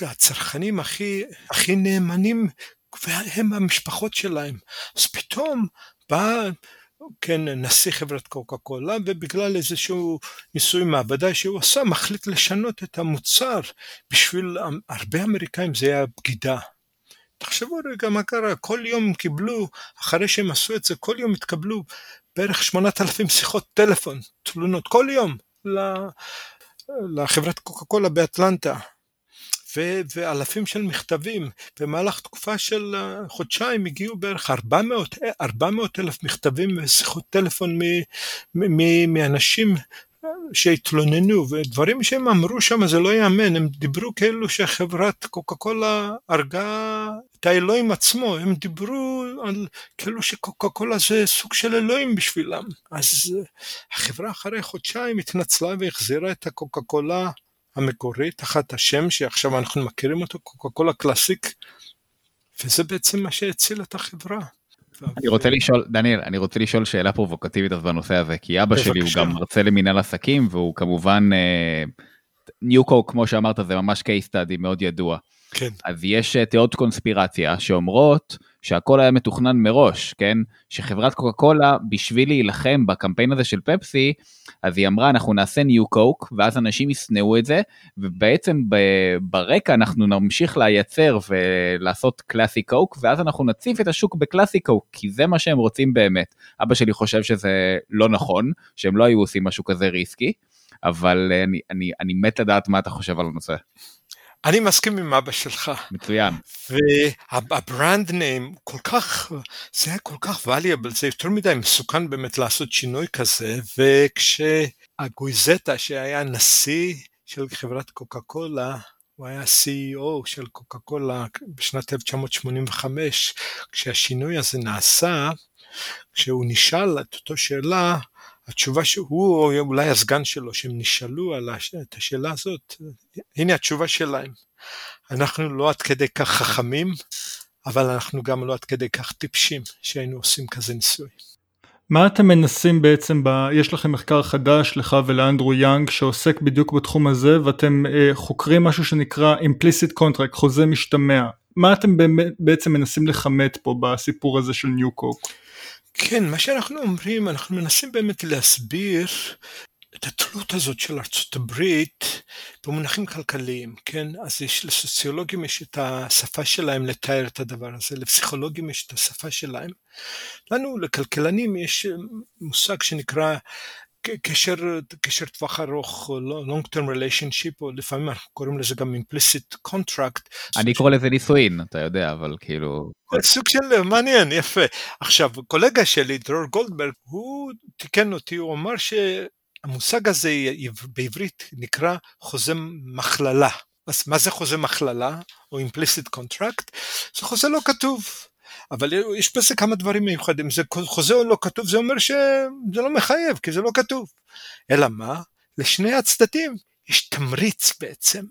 הצרכנים הכי, הכי נאמנים, והם המשפחות שלהם. אז פתאום בא כן, נשיא חברת קוקה קולה, ובגלל איזשהו ניסוי מעבדה שהוא עשה, מחליט לשנות את המוצר. בשביל הרבה אמריקאים זה היה בגידה. תחשבו רגע מה קרה, כל יום קיבלו, אחרי שהם עשו את זה, כל יום התקבלו בערך 8,000 שיחות טלפון, תלונות, כל יום, לחברת קוקה קולה באטלנטה. ו- ואלפים של מכתבים. במהלך תקופה של אה, חודשיים הגיעו בערך 400, 400 אלף מכתבים ושיחות טלפון מאנשים אה, שהתלוננו, ודברים שהם אמרו שם זה לא ייאמן, הם דיברו כאילו שחברת קוקה קולה הרגה את האלוהים עצמו, הם דיברו על כאילו שקוקה קולה זה סוג של אלוהים בשבילם. אז אה, החברה אחרי חודשיים התנצלה והחזירה את הקוקה קולה המקורי תחת השם שעכשיו אנחנו מכירים אותו, קוקה קולה קלאסיק, וזה בעצם מה שהציל את החברה. אני רוצה לשאול, דניאל, אני רוצה לשאול שאלה פרובוקטיבית בנושא הזה, כי אבא שלי הוא גם מרצה למנהל עסקים, והוא כמובן, ניוקו, אה, כמו שאמרת, זה ממש case study מאוד ידוע. כן. אז יש אה, תיאוריות קונספירציה שאומרות שהכל היה מתוכנן מראש, כן? שחברת קוקה קולה, בשביל להילחם בקמפיין הזה של פפסי, אז היא אמרה, אנחנו נעשה ניו קוק, ואז אנשים ישנאו את זה, ובעצם ברקע אנחנו נמשיך לייצר ולעשות קלאסי קוק, ואז אנחנו נציף את השוק בקלאסי קוק, כי זה מה שהם רוצים באמת. אבא שלי חושב שזה לא נכון, שהם לא היו עושים משהו כזה ריסקי, אבל אני, אני, אני מת לדעת מה אתה חושב על הנושא. אני מסכים עם אבא שלך. מצוין. והברנד ניים כל כך, זה היה כל כך valuable, זה יותר מדי מסוכן באמת לעשות שינוי כזה, וכשהגויזטה שהיה נשיא של חברת קוקה קולה, הוא היה CEO של קוקה קולה בשנת 1985, כשהשינוי הזה נעשה, כשהוא נשאל את אותו שאלה, התשובה שהוא או אולי הסגן שלו שהם נשאלו על הש... את השאלה הזאת, הנה התשובה שלהם. אנחנו לא עד כדי כך חכמים, אבל אנחנו גם לא עד כדי כך טיפשים שהיינו עושים כזה ניסוי. מה אתם מנסים בעצם, ב... יש לכם מחקר חדש לך ולאנדרו יאנג שעוסק בדיוק בתחום הזה ואתם אה, חוקרים משהו שנקרא implicit contract, חוזה משתמע. מה אתם בעצם מנסים לכמת פה בסיפור הזה של ניו קוק? כן, מה שאנחנו אומרים, אנחנו מנסים באמת להסביר את התלות הזאת של ארצות הברית במונחים כלכליים, כן? אז יש לסוציולוגים יש את השפה שלהם לתאר את הדבר הזה, לפסיכולוגים יש את השפה שלהם. לנו, לכלכלנים, יש מושג שנקרא קשר, קשר טווח ארוך, או long term relationship, או לפעמים אנחנו קוראים לזה גם implicit contract. אני קורא לזה נישואין, אתה יודע, אבל כאילו... סוג של מעניין, יפה. עכשיו, קולגה שלי, דרור גולדברג, הוא תיקן אותי, הוא אמר שהמושג הזה בעברית נקרא חוזה מכללה. אז מה זה חוזה מכללה, או implicit contract? זה חוזה לא כתוב. אבל יש בזה כמה דברים מיוחדים, זה חוזה או לא כתוב, זה אומר שזה לא מחייב, כי זה לא כתוב. אלא מה? לשני הצדדים יש תמריץ בעצם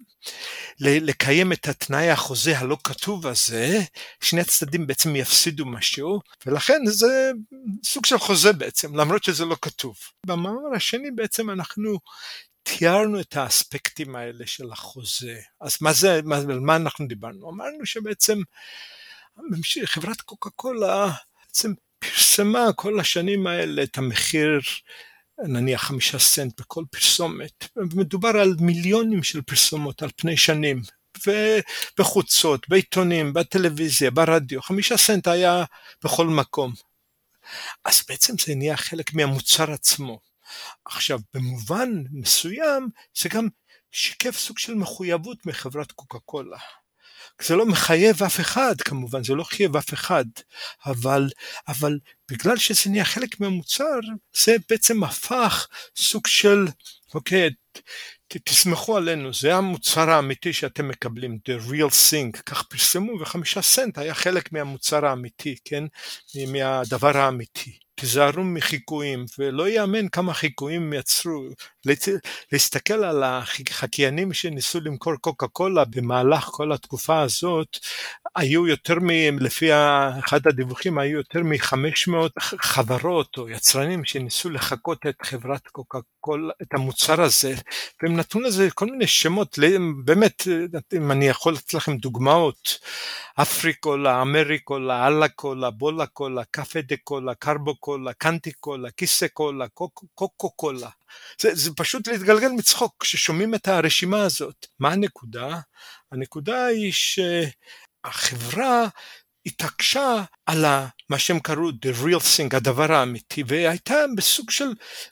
לקיים את התנאי החוזה הלא כתוב הזה, שני הצדדים בעצם יפסידו משהו, ולכן זה סוג של חוזה בעצם, למרות שזה לא כתוב. במאמר השני בעצם אנחנו תיארנו את האספקטים האלה של החוזה. אז מה זה, מה, על מה אנחנו דיברנו? אמרנו שבעצם חברת קוקה קולה בעצם פרסמה כל השנים האלה את המחיר נניח חמישה סנט בכל פרסומת, מדובר על מיליונים של פרסומות על פני שנים, ובחוצות, בעיתונים, בטלוויזיה, ברדיו, חמישה סנט היה בכל מקום. אז בעצם זה נהיה חלק מהמוצר עצמו. עכשיו, במובן מסוים זה גם שיקף סוג של מחויבות מחברת קוקה קולה. זה לא מחייב אף אחד כמובן, זה לא חייב אף אחד, אבל, אבל בגלל שזה נהיה חלק מהמוצר, זה בעצם הפך סוג של, אוקיי, תסמכו עלינו, זה המוצר האמיתי שאתם מקבלים, the real thing, כך פרסמו וחמישה סנט היה חלק מהמוצר האמיתי, כן, מהדבר האמיתי. תיזהרו מחיקויים, ולא ייאמן כמה חיקויים יצרו. להסתכל על החקיינים שניסו למכור קוקה קולה במהלך כל התקופה הזאת, היו יותר מ... לפי אחד הדיווחים, היו יותר מ-500 חברות או יצרנים שניסו לחקות את חברת קוקה קולה, את המוצר הזה, והם נתנו לזה כל מיני שמות, באמת, אם אני יכול לתת לכם דוגמאות, אפריקולה, אמריקולה, אללה קולה, בולה קולה, קפה דה קולה, קרבו קולה, קנטי קולה, כיסא קולה, קוקו קולה. זה, זה פשוט להתגלגל מצחוק כששומעים את הרשימה הזאת. מה הנקודה? הנקודה היא שהחברה התעקשה על מה שהם קראו the real thing, הדבר האמיתי, והייתה בסוג של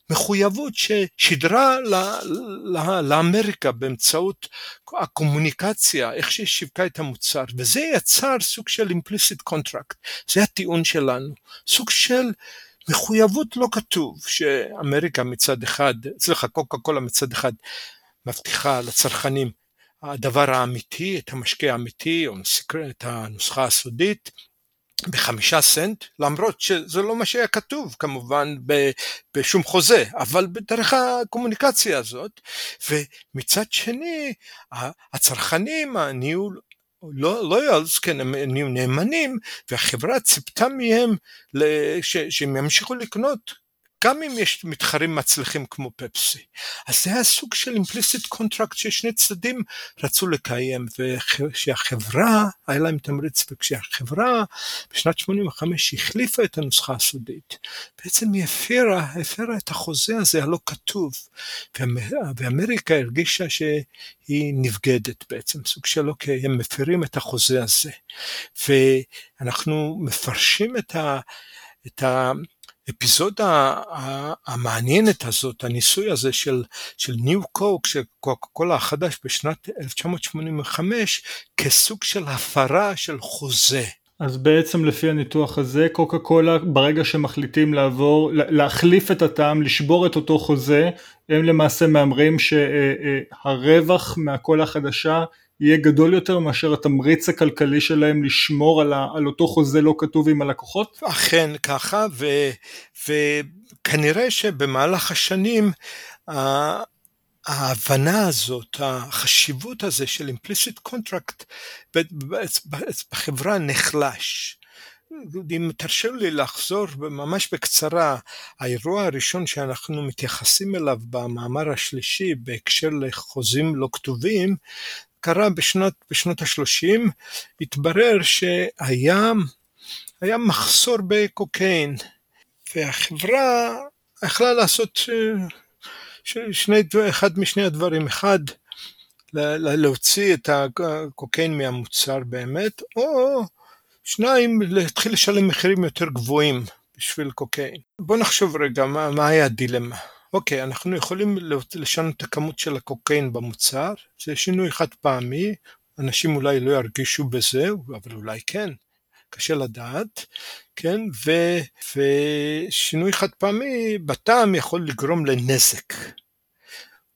מחויבות ששידרה לאמריקה באמצעות הקומוניקציה, איך שהיא שיווקה את המוצר, וזה יצר סוג של implicit contract, זה הטיעון שלנו, סוג של מחויבות לא כתוב, שאמריקה מצד אחד, סליחה, קוקה קולה מצד אחד מבטיחה לצרכנים הדבר האמיתי, את המשקה האמיתי, או את הנוסחה הסודית, בחמישה סנט, למרות שזה לא מה שהיה כתוב כמובן בשום חוזה, אבל בדרך הקומוניקציה הזאת, ומצד שני הצרכנים נהיו לא, לא יעלס, כן, הם נהיו נאמנים, והחברה ציפתה מהם שהם ימשיכו לקנות גם אם יש מתחרים מצליחים כמו פפסי. אז זה היה סוג של implicit contract ששני צדדים רצו לקיים, וכשהחברה, היה להם תמריץ, וכשהחברה בשנת 85 החליפה את הנוסחה הסודית, בעצם היא הפרה, הפרה את החוזה הזה הלא כתוב, ואמריקה הרגישה שהיא נבגדת בעצם, סוג של אוקיי, הם מפרים את החוזה הזה. ואנחנו מפרשים את ה... את ה האפיזודה המעניינת הזאת, הניסוי הזה של, של ניו קוק, של קוקה קולה החדש בשנת 1985, כסוג של הפרה של חוזה. אז בעצם לפי הניתוח הזה, קוקה קולה ברגע שמחליטים לעבור, להחליף את הטעם, לשבור את אותו חוזה, הם למעשה מהמרים שהרווח מהקולה החדשה יהיה גדול יותר מאשר התמריץ הכלכלי שלהם לשמור על, ה, על אותו חוזה לא כתוב עם הלקוחות? אכן ככה, ו, וכנראה שבמהלך השנים ההבנה הזאת, החשיבות הזה של implicit contract בחברה נחלש. אם תרשו לי לחזור ממש בקצרה, האירוע הראשון שאנחנו מתייחסים אליו במאמר השלישי בהקשר לחוזים לא כתובים, קרה בשנות, בשנות ה-30, התברר שהיה היה מחסור בקוקיין, והחברה יכלה לעשות שני, אחד משני הדברים, אחד, להוציא את הקוקיין מהמוצר באמת, או שניים, להתחיל לשלם מחירים יותר גבוהים בשביל קוקיין. בוא נחשוב רגע מה, מה היה הדילמה. אוקיי, אנחנו יכולים לשנות את הכמות של הקוקיין במוצר, זה שינוי חד פעמי, אנשים אולי לא ירגישו בזה, אבל אולי כן, קשה לדעת, כן, ו, ושינוי חד פעמי בטעם יכול לגרום לנזק.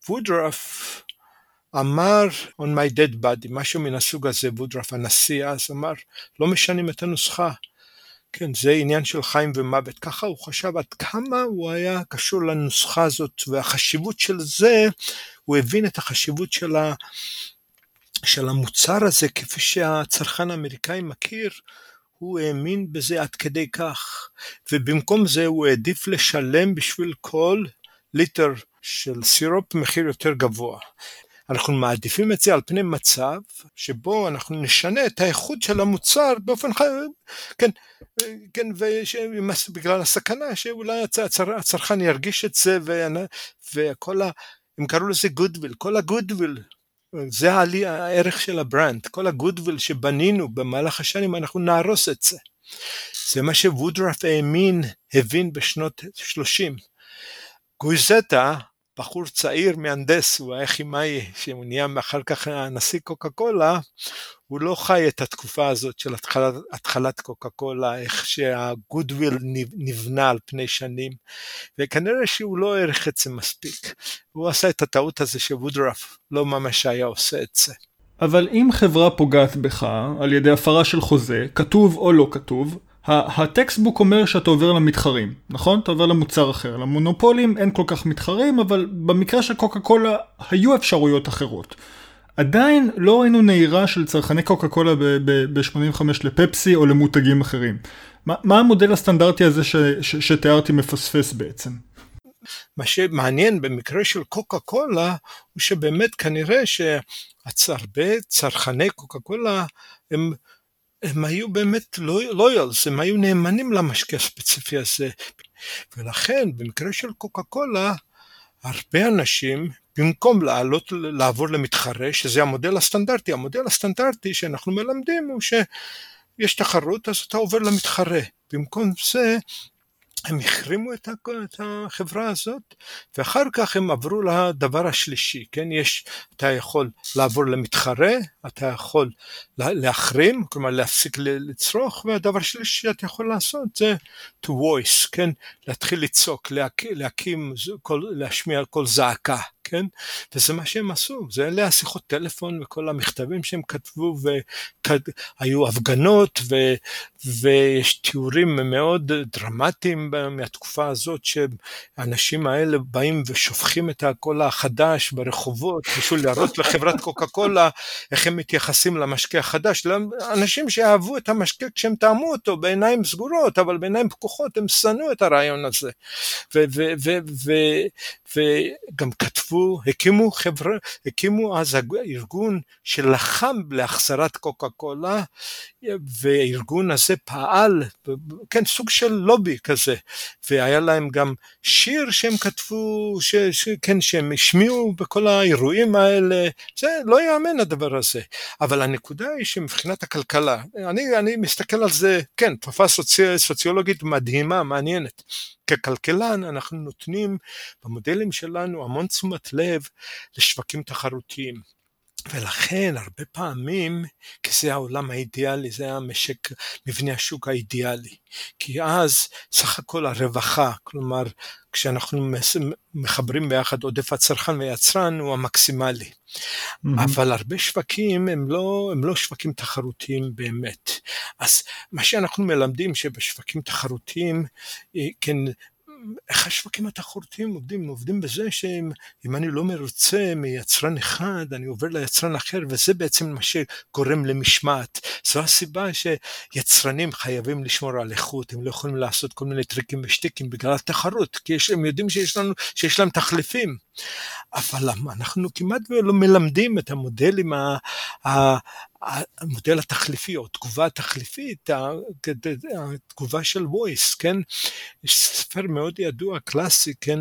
וודרף אמר on my dead body, משהו מן הסוג הזה, וודרף הנשיא אז אמר, לא משנים את הנוסחה, כן, זה עניין של חיים ומוות. ככה הוא חשב עד כמה הוא היה קשור לנוסחה הזאת, והחשיבות של זה, הוא הבין את החשיבות של, ה, של המוצר הזה, כפי שהצרכן האמריקאי מכיר, הוא האמין בזה עד כדי כך, ובמקום זה הוא העדיף לשלם בשביל כל ליטר של סירופ מחיר יותר גבוה. אנחנו מעדיפים את זה על פני מצב שבו אנחנו נשנה את האיכות של המוצר באופן חי... כן, כן, ובגלל הסכנה שאולי הצר, הצרכן ירגיש את זה וכל ה... הם קראו לזה goodwill, כל ה goodwill זה הערך של ה brand, כל ה goodwill שבנינו במהלך השנים אנחנו נהרוס את זה. זה מה שוודרף האמין, הבין בשנות 30. גויזטה בחור צעיר, מהנדס, הוא היה כימאי, שהוא נהיה אחר כך נשיא קוקה קולה, הוא לא חי את התקופה הזאת של התחלת, התחלת קוקה קולה, איך שהגודוויל נבנה על פני שנים, וכנראה שהוא לא העריך את זה מספיק. הוא עשה את הטעות הזה שוודרף לא ממש היה עושה את זה. אבל אם חברה פוגעת בך על ידי הפרה של חוזה, כתוב או לא כתוב, הטקסטבוק אומר שאתה עובר למתחרים, נכון? אתה עובר למוצר אחר. למונופולים אין כל כך מתחרים, אבל במקרה של קוקה קולה היו אפשרויות אחרות. עדיין לא ראינו נהירה של צרכני קוקה קולה ב-85 לפפסי או למותגים אחרים. מה, מה המודל הסטנדרטי הזה ש, ש, שתיארתי מפספס בעצם? מה שמעניין במקרה של קוקה קולה הוא שבאמת כנראה שהרבה צרכני קוקה קולה הם הם היו באמת לויאלס, הם היו נאמנים למשקה הספציפי הזה. ולכן במקרה של קוקה קולה, הרבה אנשים, במקום לעלות, לעבור למתחרה, שזה המודל הסטנדרטי, המודל הסטנדרטי שאנחנו מלמדים הוא שיש תחרות אז אתה עובר למתחרה. במקום זה הם החרימו את החברה הזאת, ואחר כך הם עברו לדבר השלישי, כן? יש, אתה יכול לעבור למתחרה, אתה יכול להחרים, כלומר להפסיק לצרוך, והדבר השלישי שאתה יכול לעשות זה to voice, כן? להתחיל לצעוק, להקים, להשמיע קול זעקה, כן? וזה מה שהם עשו, זה אלה השיחות טלפון וכל המכתבים שהם כתבו, והיו הפגנות, ו, ויש תיאורים מאוד דרמטיים מהתקופה הזאת, שהאנשים האלה באים ושופכים את הקול החדש ברחובות, בשביל להראות לחברת קוקה קולה איך הם מתייחסים למשקה החדש. אנשים שאהבו את המשקה כשהם טעמו אותו בעיניים סגורות, אבל בעיניים פקוחות הם שנאו את הרעיון הזה. וגם כתבו, הקימו חברה, הקימו אז ארגון שלחם להחזרת קוקה קולה, והארגון הזה פעל, כן, סוג של לובי כזה, והיה להם גם שיר שהם כתבו, ש, ש, כן, שהם השמיעו בכל האירועים האלה, זה לא ייאמן הדבר הזה. אבל הנקודה היא שמבחינת הכלכלה, אני, אני מסתכל על זה, כן, תופעה סוצי, סוציולוגית מדהימה, מעניינת. ככלכלן אנחנו נותנים במודלים שלנו המון תשומת לב לשווקים תחרותיים. ולכן הרבה פעמים, כי זה העולם האידיאלי, זה המשק, מבנה השוק האידיאלי. כי אז סך הכל הרווחה, כלומר כשאנחנו מחברים ביחד עודף הצרכן ויצרן הוא המקסימלי. Mm-hmm. אבל הרבה שווקים הם לא, הם לא שווקים תחרותיים באמת. אז מה שאנחנו מלמדים שבשווקים תחרותיים, אה, כן, איך השווקים התחרותיים עובדים? עובדים בזה שאם אני לא מרוצה מיצרן אחד, אני עובר ליצרן אחר, וזה בעצם מה שגורם למשמעת. זו הסיבה שיצרנים חייבים לשמור על איכות, הם לא יכולים לעשות כל מיני טריקים ושטיקים בגלל התחרות, כי יש, הם יודעים שיש, לנו, שיש להם תחליפים. אבל אנחנו כמעט ולא מלמדים את המודלים המודל התחליפי או תגובה התחליפית, התגובה של voice, כן? יש ספר מאוד ידוע, קלאסי, כן?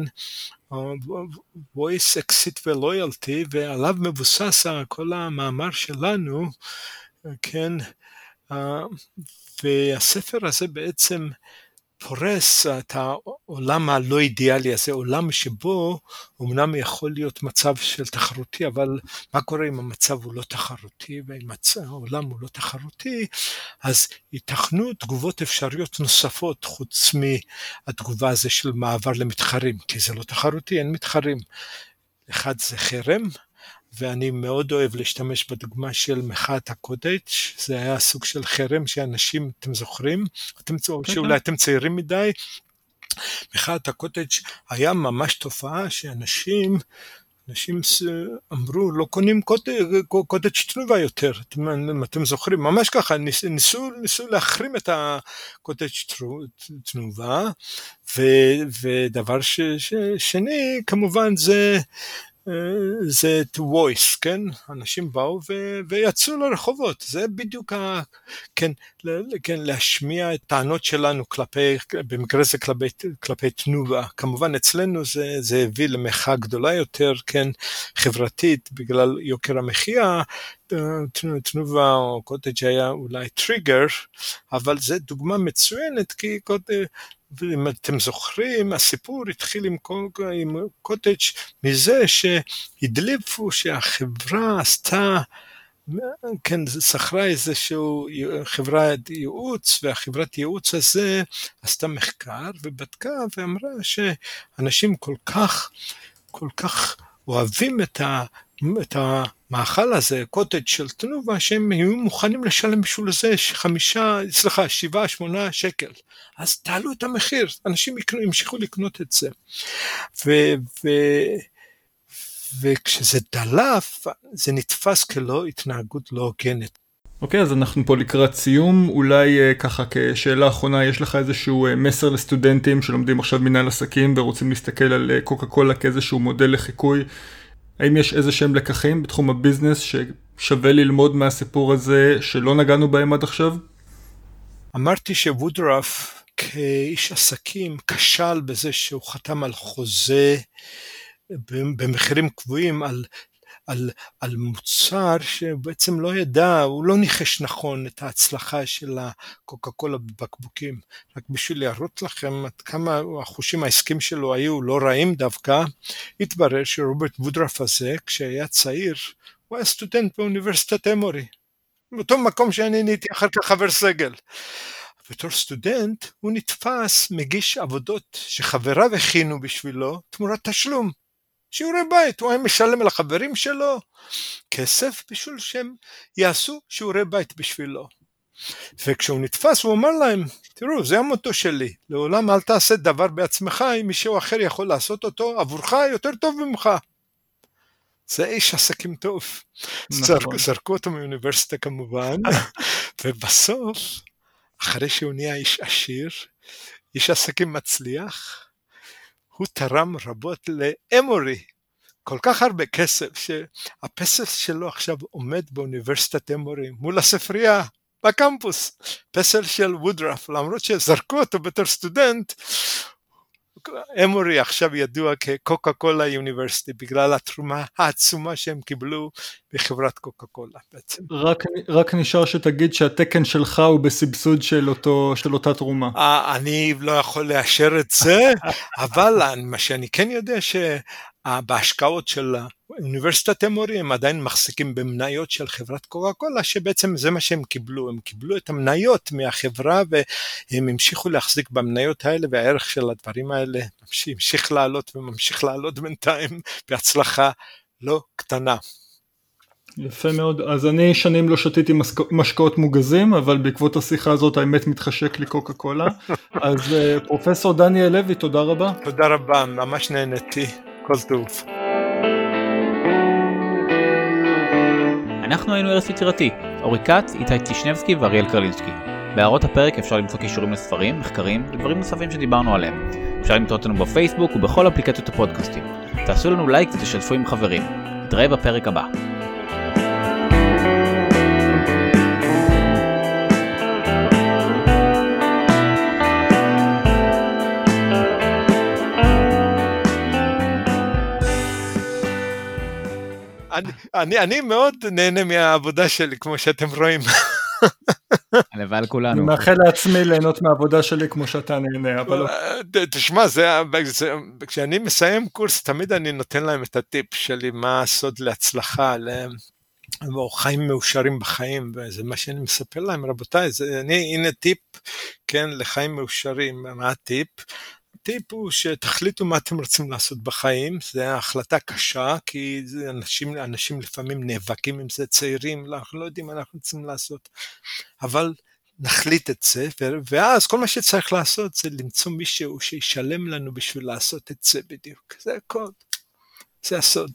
voice, exit ו loyalty, ועליו מבוסס כל המאמר שלנו, כן? והספר הזה בעצם פורס את העולם הלא אידיאלי הזה, עולם שבו אמנם יכול להיות מצב של תחרותי, אבל מה קורה אם המצב הוא לא תחרותי, ואם העולם הוא לא תחרותי, אז ייתכנו תגובות אפשריות נוספות חוץ מהתגובה הזו של מעבר למתחרים, כי זה לא תחרותי, אין מתחרים. אחד זה חרם, ואני מאוד אוהב להשתמש בדוגמה של מחאת הקוטג', זה היה סוג של חרם שאנשים, אתם זוכרים? אתם, שאולי. אתם צעירים מדי. מחאת הקוטג' היה ממש תופעה שאנשים אנשים אמרו לא קונים קוטג' תנובה יותר, אתם, אתם זוכרים, ממש ככה, ניס, ניסו, ניסו להחרים את הקוטג' תנובה, ו, ודבר ש, ש, שני כמובן זה זה to voice, כן? אנשים באו ו- ויצאו לרחובות, זה בדיוק ה... כן, כן, להשמיע את הטענות שלנו כלפי, במקרה זה כלפי, כלפי תנובה. כמובן אצלנו זה, זה הביא למחאה גדולה יותר, כן, חברתית, בגלל יוקר המחיה, תנובה או קוטג' היה אולי טריגר, אבל זה דוגמה מצוינת כי קוטג' ואם אתם זוכרים, הסיפור התחיל עם, קוטג' מזה שהדליפו שהחברה עשתה, כן, שכרה איזשהו חברת ייעוץ, והחברת ייעוץ הזה עשתה מחקר ובדקה ואמרה שאנשים כל כך, כל כך אוהבים את, ה, את המאכל הזה, קוטג' של תנובה, שהם יהיו מוכנים לשלם בשביל זה חמישה, סליחה, שבעה, שמונה שקל. אז תעלו את המחיר, אנשים יקנו, ימשיכו לקנות את זה. ו, ו, וכשזה דלף, זה נתפס כלא התנהגות לא הוגנת. אוקיי, okay, אז אנחנו פה לקראת סיום. אולי uh, ככה כשאלה אחרונה, יש לך איזשהו uh, מסר לסטודנטים שלומדים עכשיו מנהל עסקים ורוצים להסתכל על uh, קוקה קולה כאיזשהו מודל לחיקוי האם יש איזה שהם לקחים בתחום הביזנס ששווה ללמוד מהסיפור הזה שלא נגענו בהם עד עכשיו? אמרתי שוודרף כאיש עסקים כשל בזה שהוא חתם על חוזה במחירים קבועים על על, על מוצר שבעצם לא ידע, הוא לא ניחש נכון את ההצלחה של הקוקה קולה בבקבוקים. רק בשביל להראות לכם עד כמה החושים העסקים שלו היו לא רעים דווקא, התברר שרוברט וודרף הזה, כשהיה צעיר, הוא היה סטודנט באוניברסיטת אמורי. באותו מקום שאני נהייתי אחר כך חבר סגל. בתור סטודנט הוא נתפס מגיש עבודות שחבריו הכינו בשבילו תמורת תשלום. שיעורי בית, הוא היה משלם לחברים שלו כסף בשביל שהם יעשו שיעורי בית בשבילו. וכשהוא נתפס הוא אמר להם, תראו זה המוטו שלי, לעולם אל תעשה דבר בעצמך אם מישהו אחר יכול לעשות אותו עבורך יותר טוב ממך. זה איש עסקים טוב. נכון. זרקו אותו מאוניברסיטה כמובן, ובסוף, אחרי שהוא נהיה איש עשיר, איש עסקים מצליח, הוא תרם רבות לאמורי, כל כך הרבה כסף, שהפסל שלו עכשיו עומד באוניברסיטת אמורי מול הספרייה בקמפוס, פסל של וודרף, למרות שזרקו אותו בתור סטודנט, אמורי עכשיו ידוע כקוקה קולה יוניברסיטי בגלל התרומה העצומה שהם קיבלו בחברת קוקה קולה בעצם. רק, רק נשאר שתגיד שהתקן שלך הוא בסבסוד של, אותו, של אותה תרומה. אה, אני לא יכול לאשר את זה, אבל מה שאני כן יודע שבהשקעות של אוניברסיטת אמורי הם עדיין מחזיקים במניות של חברת קוקה קולה שבעצם זה מה שהם קיבלו, הם קיבלו את המניות מהחברה והם המשיכו להחזיק במניות האלה והערך של הדברים האלה המשיך לעלות וממשיך לעלות בינתיים בהצלחה לא קטנה. יפה מאוד, אז אני שנים לא שתיתי משקאות מוגזים, אבל בעקבות השיחה הזאת האמת מתחשק לי קוקה קולה. אז אה, פרופסור דניאל לוי, תודה רבה. תודה רבה, ממש נהניתי, כל טוב. אנחנו היינו ארץ יצירתי, אורי כץ, איתי טישנבסקי ואריאל קרלינסקי. בהערות הפרק אפשר למצוא קישורים לספרים, מחקרים ודברים נוספים שדיברנו עליהם. אפשר למצוא אותנו בפייסבוק ובכל אפליקציות הפודקאסטים. תעשו לנו לייק ותשתפו עם חברים. נתראה בפרק הבא. אני, אני, אני מאוד נהנה מהעבודה שלי, כמו שאתם רואים. הלוואי על כולנו. אני מאחל לעצמי ליהנות מהעבודה שלי כמו שאתה נהנה, אבל לא. תשמע, כשאני מסיים קורס, תמיד אני נותן להם את הטיפ שלי, מה הסוד להצלחה, או חיים מאושרים בחיים, וזה מה שאני מספר להם, רבותיי, זה, אני, הנה טיפ, כן, לחיים מאושרים, מה הטיפ? הטיפ הוא שתחליטו מה אתם רוצים לעשות בחיים, זו החלטה קשה, כי אנשים, אנשים לפעמים נאבקים עם זה, צעירים, אנחנו לא יודעים מה אנחנו רוצים לעשות, אבל נחליט את זה, ואז כל מה שצריך לעשות זה למצוא מישהו שישלם לנו בשביל לעשות את זה בדיוק, זה הכל, זה הסוד.